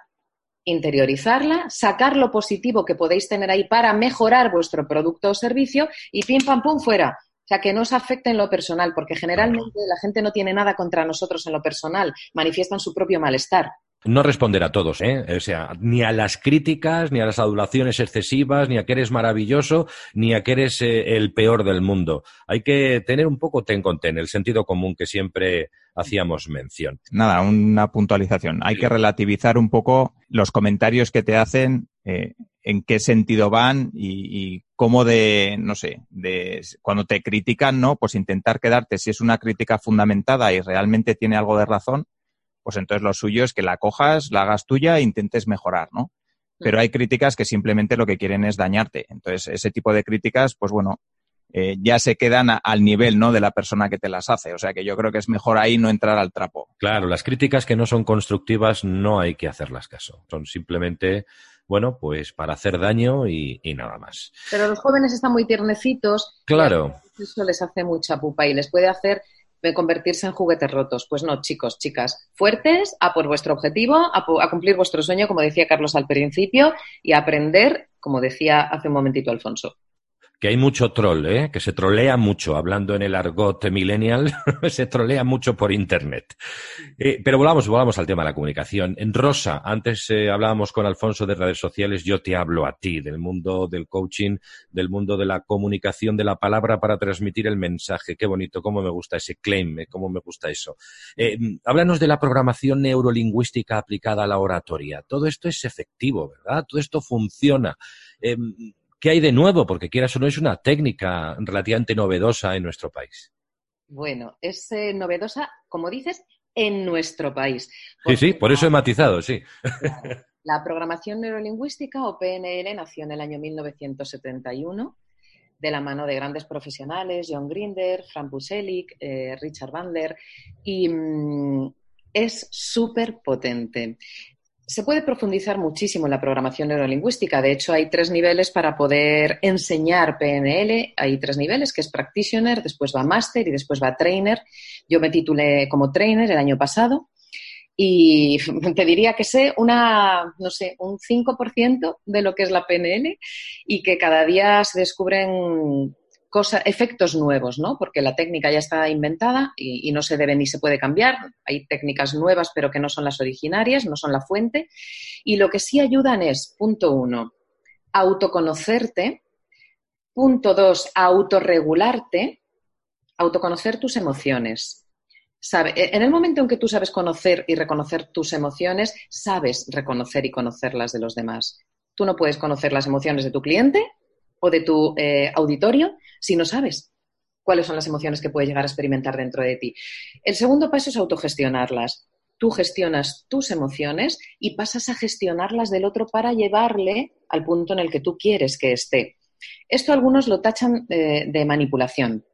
interiorizarla, sacar lo positivo que podéis tener ahí para mejorar vuestro producto o servicio y pim pam pum fuera. O sea, que no os afecte en lo personal, porque generalmente la gente no tiene nada contra nosotros en lo personal, manifiestan su propio malestar no responder a todos, ¿eh? O sea, ni a las críticas, ni a las adulaciones excesivas, ni a que eres maravilloso, ni a que eres eh, el peor del mundo. Hay que tener un poco ten con ten, el sentido común que siempre hacíamos mención. Nada, una puntualización. Hay que relativizar un poco los comentarios que te hacen, eh, en qué sentido van y, y, cómo de, no sé, de cuando te critican, ¿no? Pues intentar quedarte, si es una crítica fundamentada y realmente tiene algo de razón, pues entonces lo suyo es que la cojas, la hagas tuya e intentes mejorar, ¿no? Pero hay críticas que simplemente lo que quieren es dañarte. Entonces, ese tipo de críticas, pues bueno, eh, ya se quedan al nivel, ¿no? De la persona que te las hace. O sea que yo creo que es mejor ahí no entrar al trapo. Claro, las críticas que no son constructivas no hay que hacerlas caso. Son simplemente bueno, pues para hacer daño y, y, nada más. Pero los jóvenes están muy tiernecitos. Claro. Eso les hace mucha pupa y les puede hacer convertirse en juguetes rotos. Pues no, chicos, chicas, fuertes, a por vuestro objetivo, a, cumplir vuestro sueño, como decía Carlos al principio, y a aprender, como decía hace un momentito Alfonso que hay mucho troll, ¿eh? que se trolea mucho, hablando en el argot millennial, se trolea mucho por Internet. Eh, pero volvamos, volvamos al tema de la comunicación. En Rosa, antes eh, hablábamos con Alfonso de redes sociales, yo te hablo a ti, del mundo del coaching, del mundo de la comunicación de la palabra para transmitir el mensaje. Qué bonito, cómo me gusta ese claim, eh, cómo me gusta eso. Háblanos de la programación neurolingüística aplicada a la oratoria. Todo esto es efectivo, ¿verdad? Todo esto funciona. ¿Qué hay de nuevo? Porque quieras o no es una técnica relativamente novedosa en nuestro país. Bueno, es eh, novedosa, como dices, en nuestro país. sí, sí, por eso he matizado, sí. La programación neurolingüística o PNL nació en el año 1971 de la mano de grandes profesionales, John Grinder, Frank Buselik, eh, Richard Bandler, y mm, es súper potente se puede profundizar muchísimo en la programación neurolingüística. De hecho, hay tres niveles para poder enseñar PNL. Hay tres niveles, que es Practitioner, después va Master y después va Trainer. Yo me titulé como Trainer el año pasado y te diría que sé una, no sé, un 5% de lo que es la PNL y que cada día se descubren efectos nuevos, ¿no? Porque la técnica ya está inventada y, no se debe ni se puede cambiar. Hay técnicas nuevas, pero que no son las originarias, no son la fuente. Y lo que sí ayudan es, punto uno, autoconocerte. Punto dos, autorregularte, autoconocer tus emociones. e, en el momento en que tú sabes conocer y reconocer tus emociones, sabes reconocer y conocer las de los demás. Tú no puedes conocer las emociones de tu cliente o de tu eh, auditorio si no sabes cuáles son las emociones que puedes llegar a experimentar dentro de ti. El segundo paso es autogestionarlas. Tú gestionas tus emociones y pasas a gestionarlas del otro para llevarle al punto en el que tú quieres que esté. Esto algunos lo tachan eh, de manipulación.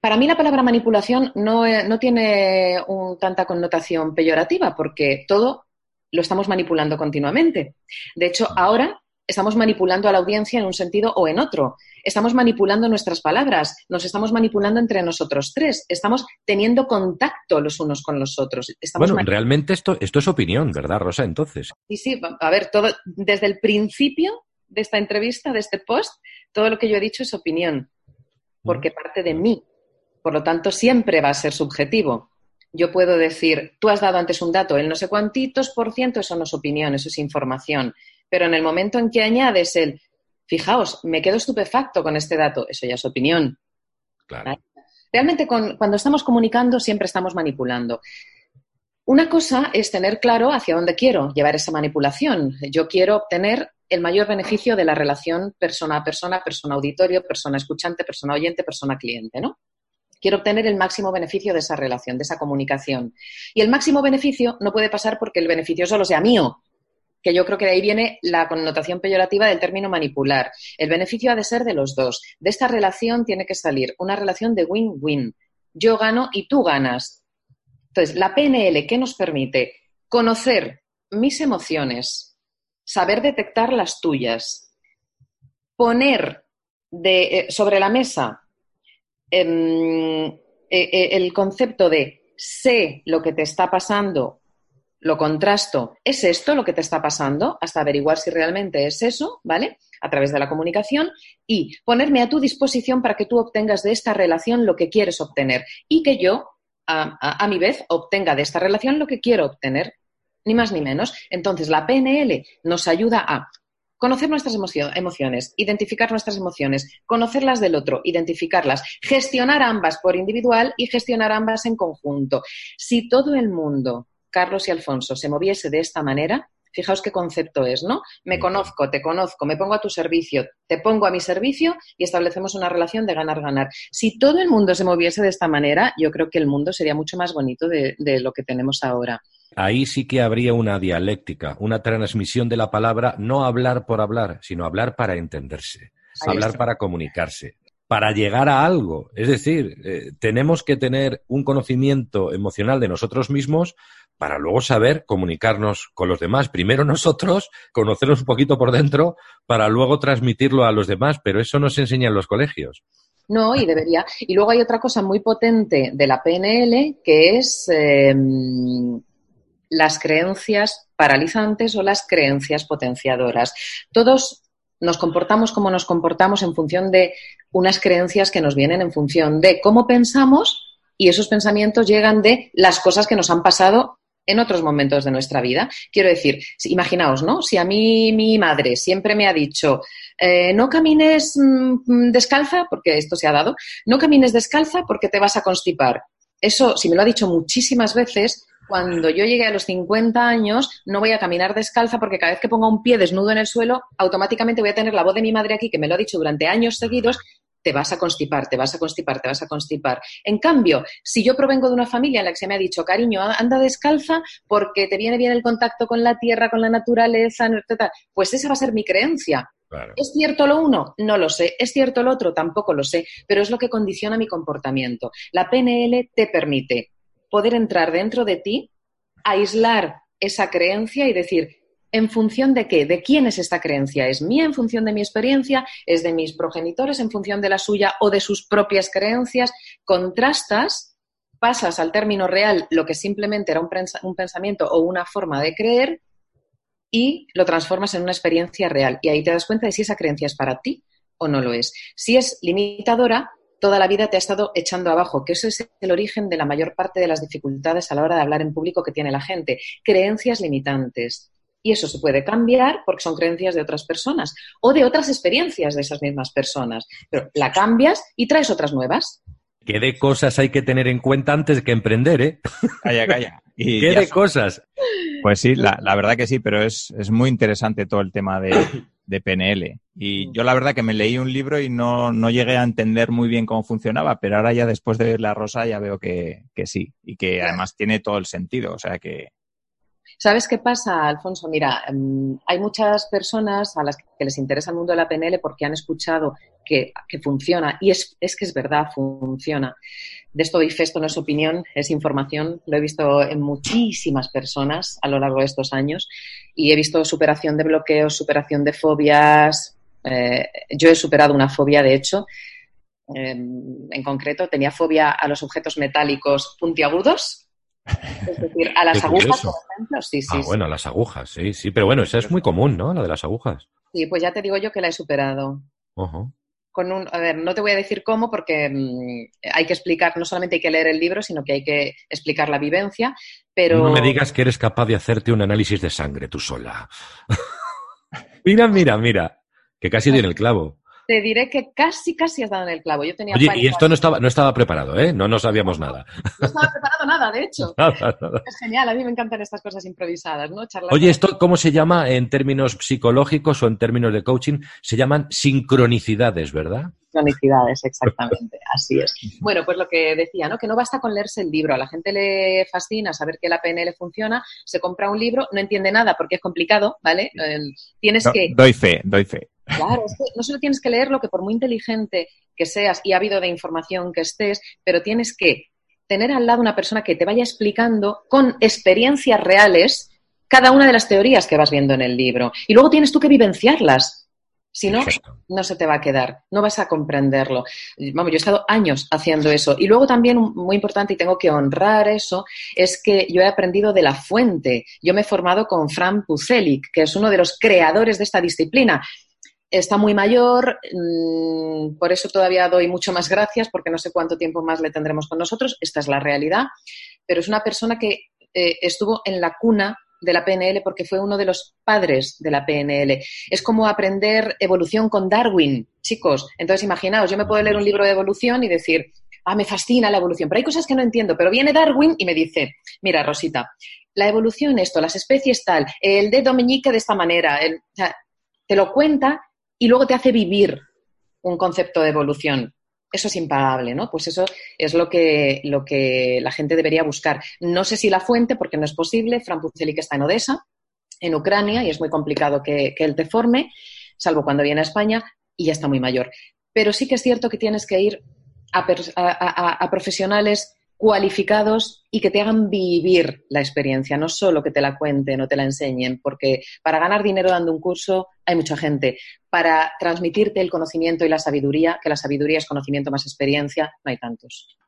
Para mí la palabra manipulación no, eh, tiene tanta connotación peyorativa porque todo lo estamos manipulando continuamente. De hecho, ahora estamos manipulando a la audiencia en un sentido o en otro. Estamos manipulando nuestras palabras, nos estamos manipulando entre nosotros tres, estamos teniendo contacto los unos con los otros. bueno, realmente esto, esto es opinión, ¿verdad, Rosa? Entonces. Sí, sí, a ver, todo, desde el principio de esta entrevista, de este post, todo lo que yo he dicho es opinión, porque parte de mí. Por lo tanto, siempre va a ser subjetivo. Yo puedo decir, tú has dado antes un dato, el no sé cuántitos por ciento, eso no es opinión, eso es información. Pero en el momento en que añades el, fijaos, me quedo estupefacto con este dato, eso ya es opinión. Realmente cuando estamos comunicando siempre estamos manipulando. Una cosa es tener claro hacia dónde quiero llevar esa manipulación. Yo quiero obtener el mayor beneficio de la relación persona a persona, persona auditorio, persona escuchante, persona oyente, persona cliente, ¿no? Quiero obtener el máximo beneficio de esa relación, de esa comunicación. Y el máximo beneficio no puede pasar porque el beneficio solo sea mío, que yo creo que de ahí viene la connotación peyorativa del término manipular. El beneficio ha de ser de los dos. De esta relación tiene que salir una relación de win-win. Yo gano y tú ganas. Entonces, la PNL, ¿qué nos permite? Conocer mis emociones, saber detectar las tuyas, poner eh, sobre la mesa em, eh, eh, el concepto de sé lo que te está pasando lo contrasto, ¿es esto lo que te está pasando? Hasta averiguar si realmente es eso, ¿vale? A través de la comunicación y ponerme a tu disposición para que tú obtengas de esta relación lo que quieres obtener y que yo, a, mi vez, obtenga de esta relación lo que quiero obtener, ni más ni menos. Entonces, la PNL nos ayuda a conocer nuestras emociones, identificar nuestras emociones, conocerlas del otro, identificarlas, gestionar ambas por individual y gestionar ambas en conjunto. Si todo el mundo Carlos y Alfonso se moviese de esta manera, fijaos qué concepto es, ¿no? Me conozco, te conozco, me pongo a tu servicio, te pongo a mi servicio y establecemos una relación de ganar-ganar. Si todo el mundo se moviese de esta manera, yo creo que el mundo sería mucho más bonito de, lo que tenemos ahora. Ahí sí que habría una dialéctica, una transmisión de la palabra, no hablar por hablar, sino hablar para entenderse, hablar para comunicarse para llegar a algo. Es decir, eh, tenemos que tener un conocimiento emocional de nosotros mismos para luego saber comunicarnos con los demás. Primero nosotros, conocernos un poquito por dentro, para luego transmitirlo a los demás, pero eso no se enseña en los colegios. No, y debería. Y luego hay otra cosa muy potente de la PNL, que es em, las creencias paralizantes o las creencias potenciadoras. Todos nos comportamos como nos comportamos en función de unas creencias que nos vienen en función de cómo pensamos y esos pensamientos llegan de las cosas que nos han pasado en otros momentos de nuestra vida. Quiero decir, imaginaos, ¿no? Si a mí mi madre siempre me ha dicho, eh, no camines mm, descalza, porque esto se ha dado, no camines descalza porque te vas a constipar. Eso, si me lo ha dicho muchísimas veces, cuando yo llegue a los 50 años, no voy a caminar descalza porque cada vez que ponga un pie desnudo en el suelo, automáticamente voy a tener la voz de mi madre aquí, que me lo ha dicho durante años seguidos, te vas a constipar, te vas a constipar, te vas a constipar. En cambio, si yo provengo de una familia en la que se me ha dicho, cariño, anda descalza porque te viene bien el contacto con la tierra, con la naturaleza, pues esa va a ser mi creencia. ¿Es cierto lo uno? No lo sé. ¿Es cierto lo otro? Tampoco lo sé. Pero es lo que condiciona mi comportamiento. La PNL te permite poder entrar dentro de ti, aislar esa creencia y decir, ¿En función de qué? ¿De quién es esta creencia? ¿Es mía en función de mi experiencia? ¿Es de mis progenitores en función de la suya o de sus propias creencias? Contrastas, pasas al término real lo que simplemente era un, pensamiento o una forma de creer y lo transformas en una experiencia real. Y ahí te das cuenta de si esa creencia es para ti o no lo es. Si es limitadora, toda la vida te ha estado echando abajo, que eso es el origen de la mayor parte de las dificultades a la hora de hablar en público que tiene la gente. Creencias limitantes. Y eso se puede cambiar porque son creencias de otras personas o de otras experiencias de esas mismas personas. Pero la cambias y traes otras nuevas. ¿Qué de cosas hay que tener en cuenta antes que emprender, eh? Calla, calla. Y ¿Qué de cosas? Pues sí, la, verdad que sí, pero es, muy interesante todo el tema de, PNL. Y yo la verdad que me leí un libro y no, no, llegué a entender muy bien cómo funcionaba, pero ahora ya después de ver la rosa ya veo que, que sí, y que además tiene todo el sentido. O sea que, ¿Sabes qué pasa, Alfonso? Mira, em, hay muchas personas a las que les interesa el mundo de la PNL porque han escuchado que, funciona y es, que es verdad, funciona. De esto fe, esto no es opinión, es información. Lo he visto en muchísimas personas a lo largo de estos años y he visto superación de bloqueos, superación de fobias. Eh, yo he superado una fobia, de hecho, em, en concreto, tenía fobia a los objetos metálicos puntiagudos es decir, a las agujas, por ejemplo, sí, sí. Ah, bueno, a las agujas, sí, sí. Pero bueno, esa es muy común, ¿no? La de las agujas. Sí, pues ya te digo yo que la he superado. Con un, a ver, no te voy a decir cómo porque mm, hay que explicar, no solamente hay que leer el libro, sino que hay que explicar la vivencia, pero... No me digas que eres capaz de hacerte un análisis de sangre tú sola. mira, mira, mira, que casi dio en el clavo. Te diré que casi, casi has dado en el clavo. Yo tenía Oye, y esto no estaba, no estaba preparado, ¿eh? No, no sabíamos nada. No estaba preparado nada, de hecho. Es genial, a mí me encantan estas cosas improvisadas, ¿no? Oye, ¿esto cómo se llama en términos psicológicos o en términos de coaching? Se llaman sincronicidades, ¿verdad? Sincronicidades, exactamente, así es. Bueno, pues lo que decía, ¿no? Que no basta con leerse el libro, a la gente le fascina saber que la PNL funciona, se compra un libro, no entiende nada porque es complicado, ¿vale? Eh, tienes que... Doy fe, doy fe. Claro, es que no solo tienes que leerlo, que por muy inteligente que seas y ha habido de información que estés, pero tienes que tener al lado una persona que te vaya explicando con experiencias reales cada una de las teorías que vas viendo en el libro. Y luego tienes tú que vivenciarlas. Si no, no se te va a quedar, no vas a comprenderlo. Vamos, yo he estado años haciendo eso. Y luego también, muy importante, y tengo que honrar eso, es que yo he aprendido de la fuente. Yo me he formado con Fran Pucelik, que es uno de los creadores de esta disciplina está muy mayor, mm, por eso todavía doy mucho más gracias, porque no sé cuánto tiempo más le tendremos con nosotros, esta es la realidad, pero es una persona que eh, estuvo en la cuna de la PNL porque fue uno de los padres de la PNL. Es como aprender evolución con Darwin, chicos. Entonces, imaginaos, yo me puedo leer un libro de evolución y decir, ah, me fascina la evolución, pero hay cosas que no entiendo. Pero viene Darwin y me dice, mira, Rosita, la evolución esto, las especies tal, el dedo meñique de esta manera, te lo cuenta y luego te hace vivir un concepto de evolución. Eso es impagable, ¿no? Pues eso es lo que, lo que la gente debería buscar. No sé si la fuente, porque no es posible. Fran que está en Odessa, en Ucrania, y es muy complicado que, él te forme, salvo cuando viene a España, y ya está muy mayor. Pero sí que es cierto que tienes que ir a profesionales cualificados y que te hagan vivir la experiencia, no solo que te la cuenten o te la enseñen, porque para ganar dinero dando un curso hay mucha gente. Para transmitirte el conocimiento y la sabiduría, que la sabiduría es conocimiento más experiencia, no hay tantos.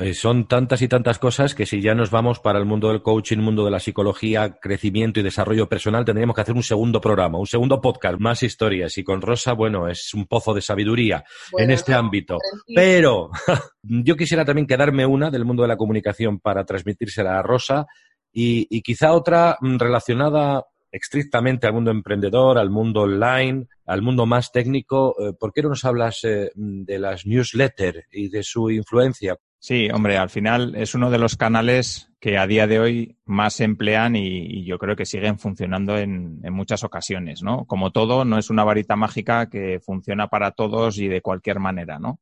Eh, son tantas y tantas cosas que si ya nos vamos para el mundo del coaching, mundo de la psicología, crecimiento y desarrollo personal, tendríamos que hacer un segundo programa, un segundo podcast, más historias. Y con Rosa, bueno, es un pozo de sabiduría en este ámbito. Pero yo quisiera también quedarme una del mundo de la comunicación para transmitírsela a Rosa y, quizá otra mm, relacionada estrictamente al mundo emprendedor, al mundo online, al mundo más técnico. Eh, ¿Por qué no nos hablas eh, de las newsletters y de su influencia? Sí, hombre, al final es uno de los canales que a día de hoy más se emplean y, yo creo que siguen funcionando en, muchas ocasiones, ¿no? Como todo, no es una varita mágica que funciona para todos y de cualquier manera, ¿no?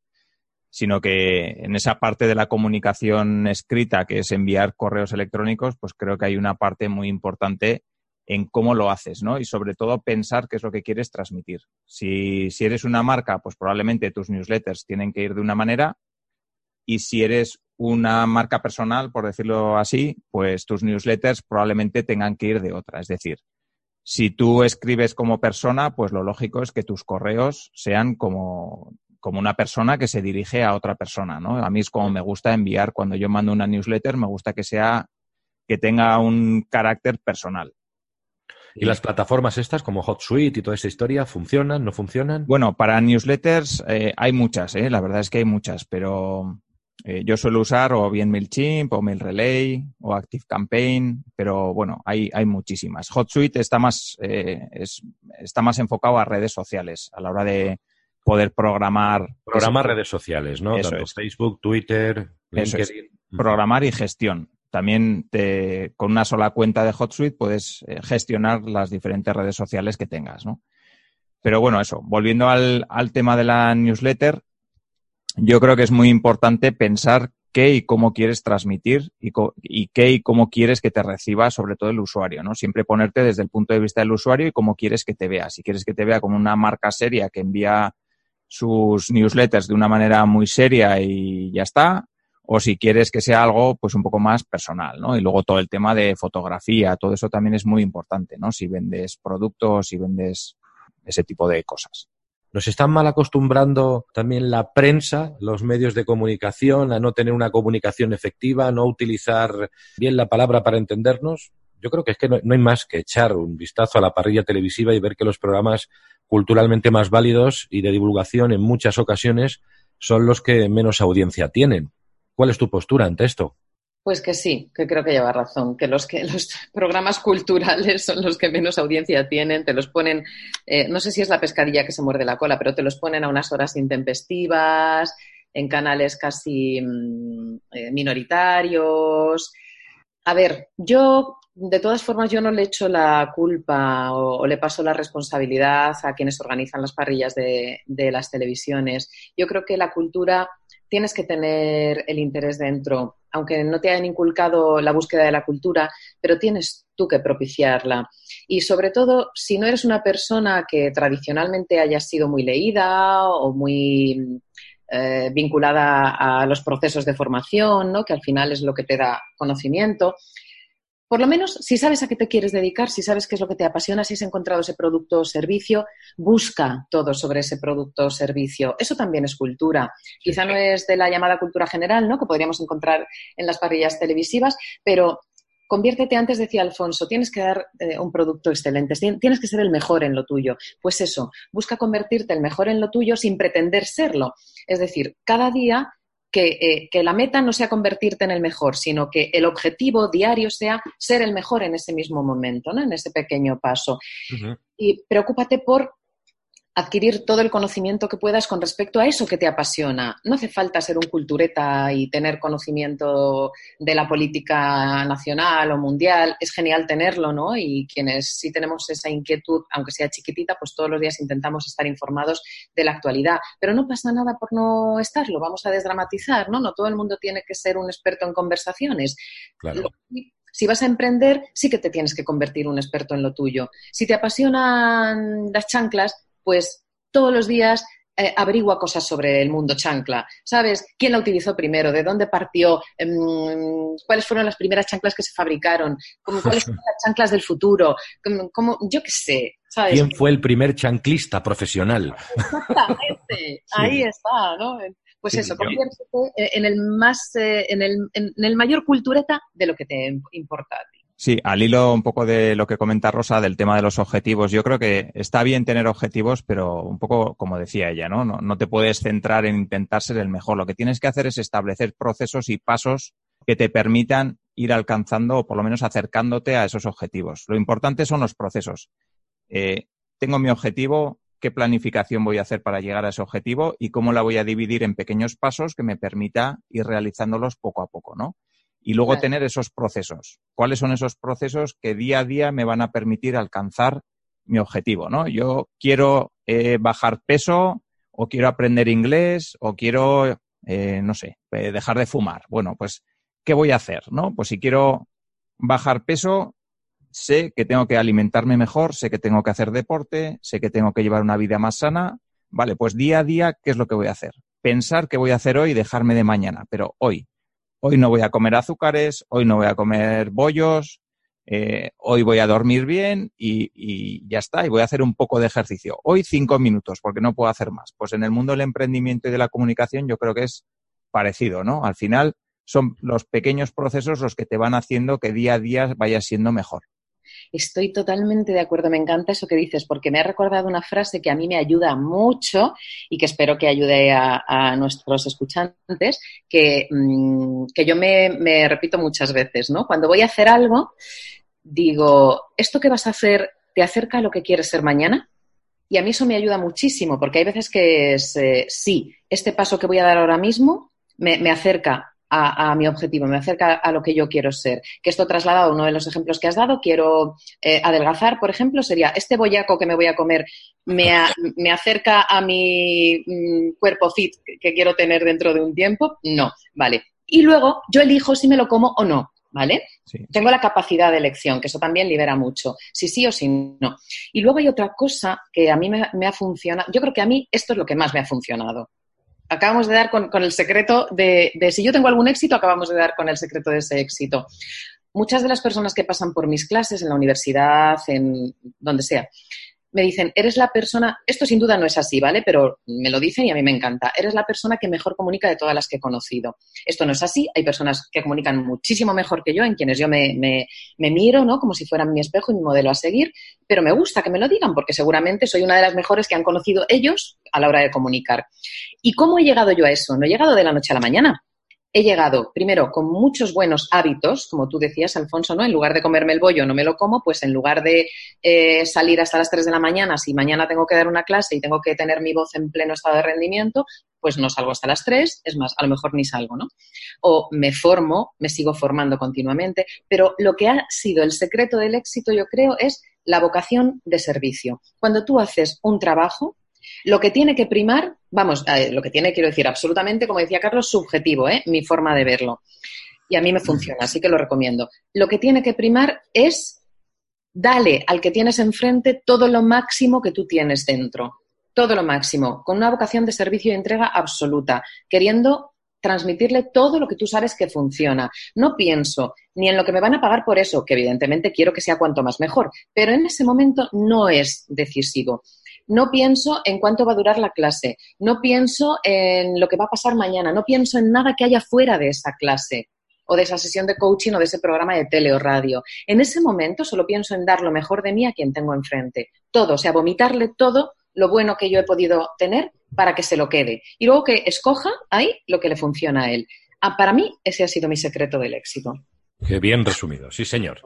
Sino que en esa parte de la comunicación escrita, que es enviar correos electrónicos, pues creo que hay una parte muy importante en cómo lo haces, ¿no? Y sobre todo pensar qué es lo que quieres transmitir. Si, si eres una marca, pues probablemente tus newsletters tienen que ir de una manera y si eres una marca personal, por decirlo así, pues tus newsletters probablemente tengan que ir de otra. Es decir, si tú escribes como persona, pues lo lógico es que tus correos sean como, como una persona que se dirige a otra persona, ¿no? A mí es como me gusta enviar cuando yo mando una newsletter, me gusta que sea que tenga un carácter personal. ¿Y las plataformas estas como HotSuite y toda esa historia funcionan, no funcionan? Bueno, para newsletters eh, hay muchas, ¿eh? la verdad es que hay muchas, pero eh, yo suelo usar o bien MailChimp o MailRelay o ActiveCampaign, pero bueno, hay, hay muchísimas. HotSuite está más, eh, está más enfocado a redes sociales a la hora de poder programar. Programar redes sociales, ¿no? Tanto Facebook, Twitter, LinkedIn. Programar y gestión. También te, con una sola cuenta de HotSuite puedes eh, gestionar las diferentes redes sociales que tengas, ¿no? Pero bueno, eso, volviendo al, al tema de la newsletter, yo creo que es muy importante pensar qué y cómo quieres transmitir y, y, qué y cómo quieres que te reciba sobre todo el usuario, ¿no? Siempre ponerte desde el punto de vista del usuario y cómo quieres que te vea. Si quieres que te vea como una marca seria que envía sus newsletters de una manera muy seria y ya está, o si quieres que sea algo pues un poco más personal, ¿no? Y luego todo el tema de fotografía, todo eso también es muy importante, ¿no? Si vendes productos, si vendes ese tipo de cosas. Nos están mal acostumbrando también la prensa, los medios de comunicación, a no tener una comunicación efectiva, no utilizar bien la palabra para entendernos. Yo creo que es que no, no hay más que echar un vistazo a la parrilla televisiva y ver que los programas culturalmente más válidos y de divulgación en muchas ocasiones son los que menos audiencia tienen. ¿Cuál es tu postura ante esto? Pues que sí, que creo que lleva razón, que los, que los programas culturales son los que menos audiencia tienen, te los ponen, eh, no sé si es la pescadilla que se muerde la cola, pero te los ponen a unas horas intempestivas, en canales casi mm, eh, minoritarios. A ver, yo, de todas formas, yo no le echo la culpa o, le paso la responsabilidad a quienes organizan las parrillas de, de las televisiones. Yo creo que la cultura tienes que tener el interés dentro, aunque no te hayan inculcado la búsqueda de la cultura, pero tienes tú que propiciarla. Y sobre todo, si no eres una persona que tradicionalmente haya sido muy leída o muy eh, vinculada a los procesos de formación, ¿no? que al final es lo que te da conocimiento, por lo menos, si sabes a qué te quieres dedicar, si sabes qué es lo que te apasiona, si has encontrado ese producto o servicio, busca todo sobre ese producto o servicio. Eso también es cultura. Quizá no es de la llamada cultura general, ¿no? Que podríamos encontrar en las parrillas televisivas, pero conviértete antes, decía Alfonso, tienes que dar eh, un producto excelente, tienes que ser el mejor en lo tuyo. Pues eso, busca convertirte el mejor en lo tuyo sin pretender serlo. Es decir, cada día eh, que, la meta no sea convertirte en el mejor, sino que el objetivo diario sea ser el mejor en ese mismo momento, ¿no? en ese pequeño paso. Y preocúpate por adquirir todo el conocimiento que puedas con respecto a eso que te apasiona. No hace falta ser un cultureta y tener conocimiento de la política nacional o mundial. Es genial tenerlo, ¿no? Y quienes sí tenemos esa inquietud, aunque sea chiquitita, pues todos los días intentamos estar informados de la actualidad. Pero no pasa nada por no estarlo. Vamos a desdramatizar, ¿no? No todo el mundo tiene que ser un experto en conversaciones. Claro. Si vas a emprender, sí que te tienes que convertir un experto en lo tuyo. Si te apasionan las chanclas, pues todos los días eh, averigua cosas sobre el mundo chancla. ¿Sabes? ¿Quién la utilizó primero? ¿De dónde partió? Em, ¿Cuáles fueron las primeras chanclas que se fabricaron? ¿Cuáles son las chanclas del futuro? ¿Cómo, yo qué sé. ¿sabes? ¿Quién fue el primer chanclista profesional? Exactamente. Ahí está, ¿no? Pues eso, conviértete en el más, eh, en, el, en el mayor cultureta de lo que te importa. Sí, al hilo un poco de lo que comenta Rosa del tema de los objetivos, yo creo que está bien tener objetivos, pero un poco como decía ella, ¿no? No, te puedes centrar en intentar ser el mejor. Lo que tienes que hacer es establecer procesos y pasos que te permitan ir alcanzando o por lo menos acercándote a esos objetivos. Lo importante son los procesos. Eh, tengo mi objetivo, qué planificación voy a hacer para llegar a ese objetivo y cómo la voy a dividir en pequeños pasos que me permita ir realizándolos poco a poco, ¿no? Y luego tener esos procesos. ¿Cuáles son esos procesos que día a día me van a permitir alcanzar mi objetivo? ¿no? Yo quiero eh, bajar peso o quiero aprender inglés o quiero, eh, no sé, eh, dejar de fumar. Bueno, pues, ¿qué voy a hacer? ¿no? Pues si quiero bajar peso, sé que tengo que alimentarme mejor, sé que tengo que hacer deporte, sé que tengo que llevar una vida más sana. Vale, pues día a día, ¿qué es lo que voy a hacer? Pensar qué voy a hacer hoy y dejarme de mañana, pero hoy, hoy no voy a comer azúcares, hoy no voy a comer bollos, eh, hoy voy a dormir bien y, ya está, y voy a hacer un poco de ejercicio. Hoy cinco minutos, porque no puedo hacer más. Pues en el mundo del emprendimiento y de la comunicación yo creo que es parecido, ¿no? Al final son los pequeños procesos los que te van haciendo que día a día vaya siendo mejor. Estoy totalmente de acuerdo, me encanta eso que dices, porque me ha recordado una frase que a mí me ayuda mucho y que espero que ayude a, nuestros escuchantes, que, mm, yo me, repito muchas veces, ¿no? Cuando voy a hacer algo, digo, ¿esto que vas a hacer te acerca a lo que quieres ser mañana? Y a mí eso me ayuda muchísimo, porque hay veces que es, eh, sí, este paso que voy a dar ahora mismo me, acerca a, mi objetivo, me acerca a lo que yo quiero ser. Que esto trasladado a uno de los ejemplos que has dado, quiero eh, adelgazar, por ejemplo, sería este boyaco que me voy a comer me, me acerca a mi mm, cuerpo fit que quiero tener dentro de un tiempo. No, vale. Y luego yo elijo si me lo como o no. ¿vale? Tengo la capacidad de elección, que eso también libera mucho, si sí o si no. Y luego hay otra cosa que a mí me, ha funcionado, yo creo que a mí esto es lo que más me ha funcionado. Acabamos de dar con, el secreto de, si yo tengo algún éxito, acabamos de dar con el secreto de ese éxito. Muchas de las personas que pasan por mis clases en la universidad, en donde sea, me dicen, eres la persona, esto sin duda no es así, ¿vale? Pero me lo dicen y a mí me encanta, eres la persona que mejor comunica de todas las que he conocido. Esto no es así, hay personas que comunican muchísimo mejor que yo, en quienes yo me, miro, ¿no? Como si fueran mi espejo y mi modelo a seguir, pero me gusta que me lo digan porque seguramente soy una de las mejores que han conocido ellos a la hora de comunicar. ¿Y cómo he llegado yo a eso? No he llegado de la noche a la mañana he llegado, primero, con muchos buenos hábitos, como tú decías, Alfonso, ¿no? En lugar de comerme el bollo, no me lo como, pues en lugar de eh, salir hasta las 3 de la mañana, si mañana tengo que dar una clase y tengo que tener mi voz en pleno estado de rendimiento, pues no salgo hasta las 3, es más, a lo mejor ni salgo, ¿no? O me formo, me sigo formando continuamente, pero lo que ha sido el secreto del éxito, yo creo, es la vocación de servicio. Cuando tú haces un trabajo, lo que tiene que primar, vamos, lo que tiene, quiero decir, absolutamente, como decía Carlos, subjetivo, ¿eh? mi forma de verlo. Y a mí me funciona, así que lo recomiendo. Lo que tiene que primar es dale al que tienes enfrente todo lo máximo que tú tienes dentro. Todo lo máximo, con una vocación de servicio y entrega absoluta, queriendo transmitirle todo lo que tú sabes que funciona. No pienso ni en lo que me van a pagar por eso, que evidentemente quiero que sea cuanto más mejor, pero en ese momento no es decisivo. No pienso en cuánto va a durar la clase, no pienso en lo que va a pasar mañana, no pienso en nada que haya fuera de esa clase o de esa sesión de coaching o de ese programa de tele o radio. En ese momento solo pienso en dar lo mejor de mí a quien tengo enfrente. Todo, o sea, vomitarle todo lo bueno que yo he podido tener para que se lo quede. Y luego que escoja ahí lo que le funciona a él. Ah, para mí, ese ha sido mi secreto del éxito. Qué bien resumido, sí, señor.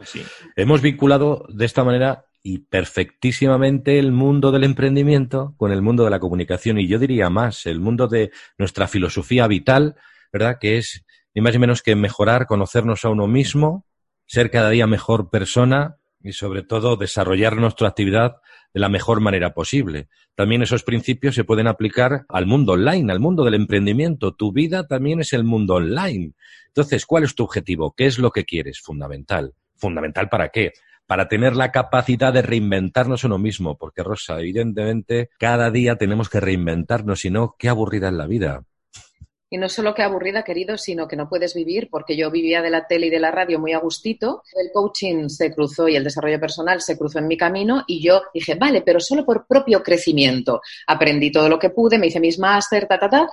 Hemos vinculado de esta manera y perfectísimamente el mundo del emprendimiento con el mundo de la comunicación y yo diría más, el mundo de nuestra filosofía vital, ¿verdad? Que es ni más ni menos que mejorar, conocernos a uno mismo, ser cada día mejor persona y sobre todo desarrollar nuestra actividad de la mejor manera posible. También esos principios se pueden aplicar al mundo online, al mundo del emprendimiento. Tu vida también es el mundo online. Entonces, ¿cuál es tu objetivo? ¿Qué es lo que quieres? Fundamental. ¿Fundamental para qué? Para tener la capacidad de reinventarnos uno mismo, porque Rosa, evidentemente, cada día tenemos que reinventarnos, si no, qué aburrida es la vida. Y no solo que aburrida, querido, sino que no puedes vivir, porque yo vivía de la tele y de la radio muy a gustito. El coaching se cruzó y el desarrollo personal se cruzó en mi camino y yo dije, vale, pero solo por propio crecimiento. Aprendí todo lo que pude, me hice mis máster, ta, ta, ta,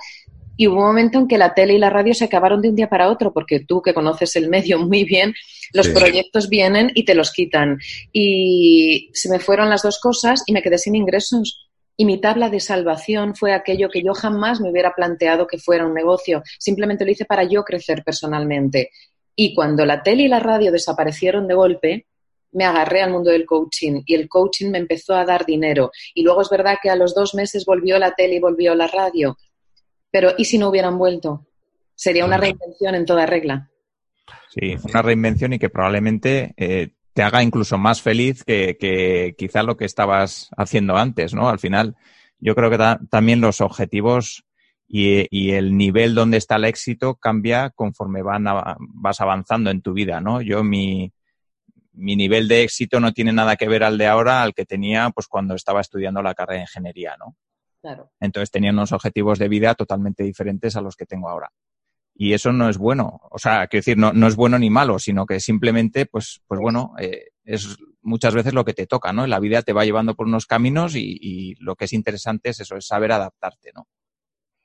y hubo un momento en que la tele y la radio se acabaron de un día para otro, porque tú que conoces el medio muy bien, los proyectos vienen y te los quitan. Y se me fueron las dos cosas y me quedé sin ingresos. Y mi tabla de salvación fue aquello que yo jamás me hubiera planteado que fuera un negocio. Simplemente lo hice para yo crecer personalmente. Y cuando la tele y la radio desaparecieron de golpe, me agarré al mundo del coaching y el coaching me empezó a dar dinero. Y luego es verdad que a los dos meses volvió la tele y volvió la radio. Pero ¿y si no hubieran vuelto? Sería una reinvención en toda regla. Sí, una reinvención y que probablemente eh, te haga incluso más feliz que, que quizá lo que estabas haciendo antes, ¿no? Al final, yo creo que también los objetivos y, el nivel donde está el éxito cambia conforme van vas avanzando en tu vida, ¿no? Yo mi, mi nivel de éxito no tiene nada que ver al de ahora al que tenía pues cuando estaba estudiando la carrera de ingeniería, ¿no? Entonces tenía unos objetivos de vida totalmente diferentes a los que tengo ahora. Y eso no es bueno. O sea, quiero decir, no, no es bueno ni malo, sino que simplemente, pues, pues bueno, eh, es muchas veces lo que te toca, ¿no? La vida te va llevando por unos caminos y, y lo que es interesante es eso, es saber adaptarte, ¿no?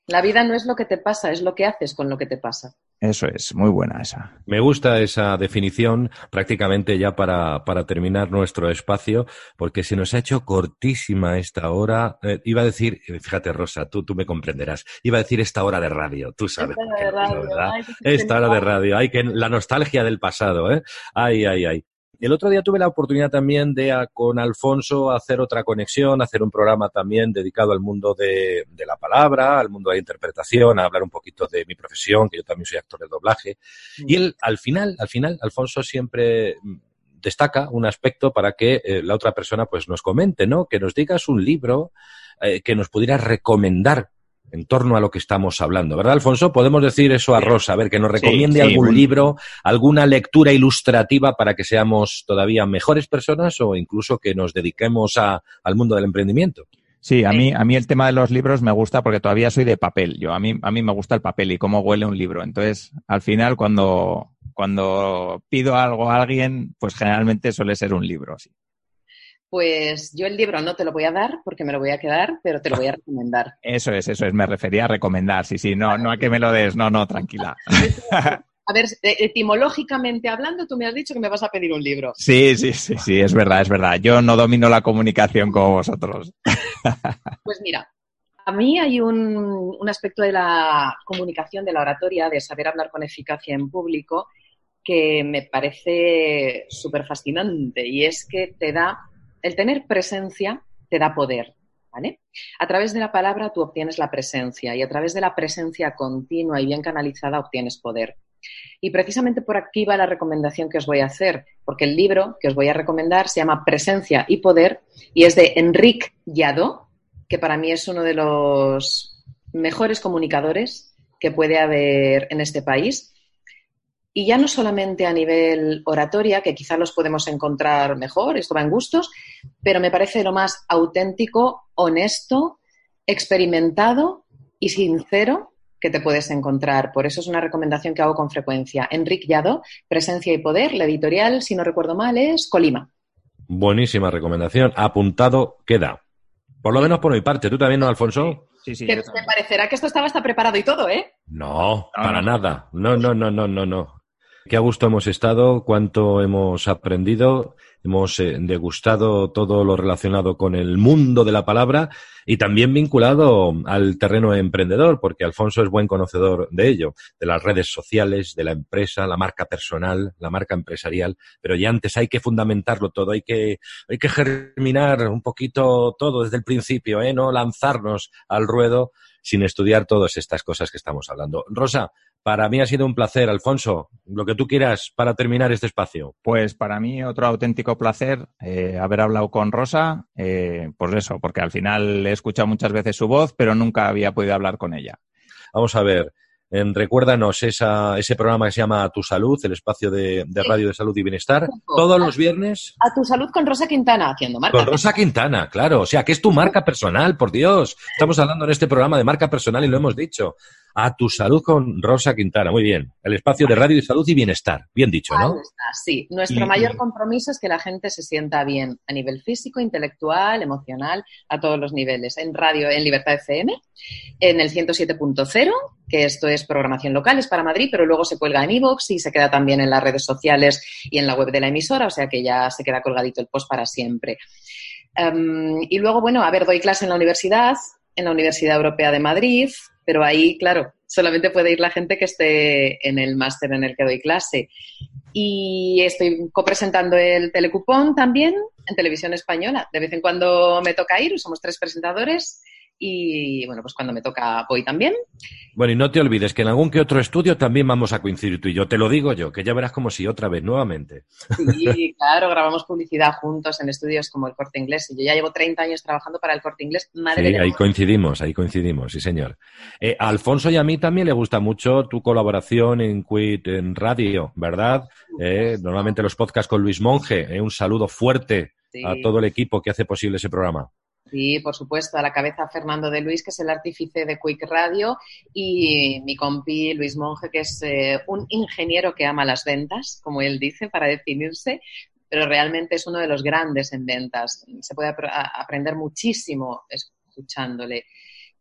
La vida no es lo que te pasa, es lo que haces con lo que te pasa. Eso es, muy buena esa. Me gusta esa definición prácticamente ya para, para terminar nuestro espacio, porque se nos ha hecho cortísima esta hora. Eh, iba a decir, fíjate Rosa, tú, tú me comprenderás, iba a decir esta hora de radio, tú sabes. Esta hora de radio, ¿verdad? esta hora de radio, hay que la nostalgia del pasado, ¿eh? Ay, ay, ay. El otro día tuve la oportunidad también de con Alfonso hacer otra conexión, hacer un programa también dedicado al mundo de, de, la palabra, al mundo de la interpretación, a hablar un poquito de mi profesión, que yo también soy actor de doblaje. Mm. Y él, al final, al final, Alfonso siempre destaca un aspecto para que eh, la otra persona pues nos comente, ¿no? Que nos digas un libro eh, que nos pudiera recomendar en torno a lo que estamos hablando, ¿verdad, Alfonso? Podemos decir eso a Rosa, a ver, que nos recomiende algún libro, alguna lectura ilustrativa para que seamos todavía mejores personas o incluso que nos dediquemos a, al mundo del emprendimiento. Sí, a mí, a mí el tema de los libros me gusta porque todavía soy de papel. Yo, a mí, a mí me gusta el papel y cómo huele un libro. Entonces, al final, cuando, cuando pido algo a alguien, pues generalmente suele ser un libro, sí. Pues yo el libro no te lo voy a dar porque me lo voy a quedar, pero te lo voy a recomendar. Eso es, eso es, me refería a recomendar, sí, sí, no, no a que me lo des, no, no, tranquila. A ver, etimológicamente hablando, tú me has dicho que me vas a pedir un libro. Sí, sí, sí, sí, es verdad, es verdad. Yo no domino la comunicación como vosotros. Pues mira, a mí hay un, un aspecto de la comunicación, de la oratoria, de saber hablar con eficacia en público, que me parece súper fascinante y es que te da, el tener presencia te da poder. ¿Vale? A través de la palabra tú obtienes la presencia y a través de la presencia continua y bien canalizada obtienes poder. Y precisamente por aquí va la recomendación que os voy a hacer, porque el libro que os voy a recomendar se llama Presencia y Poder y es de Enrique Yado, que para mí es uno de los mejores comunicadores que puede haber en este país y ya no solamente a nivel oratoria, que quizás los podemos encontrar mejor, esto va en gustos, pero me parece lo más auténtico, honesto, experimentado y sincero que te puedes encontrar. Por eso es una recomendación que hago con frecuencia. Enrique Yado, Presencia y Poder, la editorial, si no recuerdo mal, es Colima. Buenísima recomendación. Apuntado queda. Por lo menos por mi parte. ¿Tú también, no, Alfonso? Sí, sí. Que te parecerá que esto estaba hasta preparado y todo, ¿eh? No, para nada. No, no, no, no, no, no. Qué a gusto hemos estado, cuánto hemos aprendido, hemos eh, degustado todo lo relacionado con el mundo de la palabra y también vinculado al terreno emprendedor, porque Alfonso es buen conocedor de ello, de las redes sociales, de la empresa, la marca personal, la marca empresarial, pero ya antes hay que fundamentarlo todo, hay que, hay que germinar un poquito todo desde el principio, ¿eh? no lanzarnos al ruedo sin estudiar todas estas cosas que estamos hablando. Rosa, para mí ha sido un placer, Alfonso. Lo que tú quieras para terminar este espacio. Pues para mí otro auténtico placer eh, haber hablado con Rosa, eh, pues eso, porque al final he escuchado muchas veces su voz, pero nunca había podido hablar con ella. Vamos a ver, recuérdanos esa, ese programa que se llama A Tu Salud, el espacio de, radio de salud y bienestar, todos los viernes. A Tu Salud con Rosa Quintana, haciendo marca. Con Rosa Quintana, claro. O sea, que es tu marca personal, por Dios. Estamos hablando en este programa de marca personal y lo hemos dicho. A tu salud con Rosa Quintana. Muy bien. El espacio de radio y salud y bienestar. Bien dicho, ¿no? sí. Nuestro mayor compromiso es que la gente se sienta bien a nivel físico, intelectual, emocional, a todos los niveles. En radio, en Libertad FM, en el 107.0, que esto es programación local, es para Madrid, pero luego se cuelga en iVoox y se queda también en las redes sociales y en la web de la emisora, o sea que ya se queda colgadito el post para siempre. Em, y luego, bueno, a ver, doy clase en la universidad, en la Universidad Europea de Madrid, pero ahí, claro, solamente puede ir la gente que esté en el máster en el que doy clase. Y estoy copresentando el telecupón también en televisión española. De vez en cuando me toca ir, somos tres presentadores y bueno, pues cuando me toca voy también. Bueno, y no te olvides que en algún que otro estudio también vamos a coincidir tú y yo. Te lo digo yo, que ya verás como si otra vez, nuevamente. Sí, claro, grabamos publicidad juntos en estudios como el Corte Inglés. Y yo ya llevo 30 años trabajando para el Corte Inglés. Madre sí, ahí coincidimos, ahí coincidimos, sí, señor. Eh, a Alfonso y a mí también le gusta mucho tu colaboración en Quit en Radio, ¿verdad? Eh, normalmente los podcasts con Luis Monge. Eh, un saludo fuerte a todo el equipo que hace posible ese programa. Sí, por supuesto, a la cabeza Fernando de Luis, que es el artífice de Quick Radio, y mi compi Luis Monge, que es eh, un ingeniero que ama las ventas, como él dice, para definirse, pero realmente es uno de los grandes en ventas. Se puede aprender muchísimo escuchándole.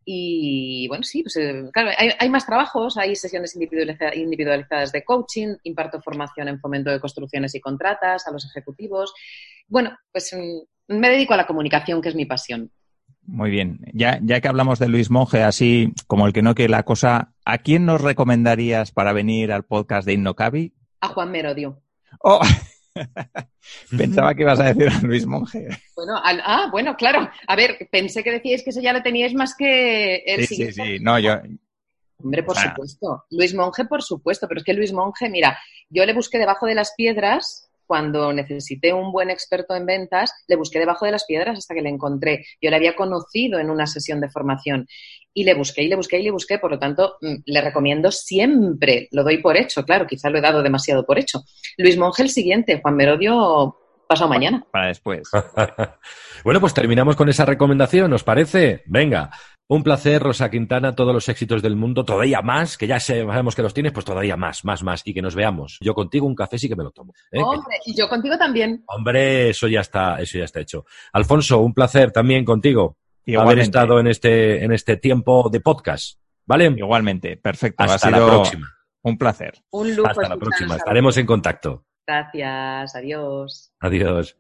Y bueno, sí, pues eh, claro, hay, más trabajos, hay sesiones individualizadas de coaching, imparto formación en fomento de construcciones y contratas a los ejecutivos. Bueno, pues mm, me dedico a la comunicación, que es mi pasión. Muy bien. Ya, ya que hablamos de Luis Monge, así como el que no quiere la cosa, ¿a quién nos recomendarías para venir al podcast de Innocabi? A Juan Merodio. Oh. Pensaba que ibas a decir a Luis Monge. Bueno, ah, bueno, claro. A ver, pensé que decíais que eso ya lo teníais más que el sí, Sí, sí, no, yo... Hombre, por supuesto. Luis Monge, por supuesto, pero es que Luis Monge, mira, yo le busqué debajo de las piedras cuando necesité un buen experto en ventas, le busqué debajo de las piedras hasta que le encontré. Yo le había conocido en una sesión de formación y le busqué y le busqué y le busqué. Por lo tanto, mm, le recomiendo siempre, lo doy por hecho, claro, quizá lo he dado demasiado por hecho. Luis Monge, el siguiente, Juan Merodio, pasado mañana. Para después. bueno, pues terminamos con esa recomendación, ¿os parece? Venga, un placer, Rosa Quintana, todos los éxitos del mundo, todavía más, que ya sabemos que los tienes, pues todavía más, más, más, y que nos veamos. Yo contigo un café sí que me lo tomo. ¿eh? Hombre, y yo contigo también. Hombre, eso ya está, eso ya está hecho. Alfonso, un placer también contigo haber estado en este, en este tiempo de podcast. ¿Vale? Igualmente, perfecto. Hasta la próxima. Un placer. Un lujo. Hasta la próxima. Estaremos en contacto. Gracias. Adiós. Adiós.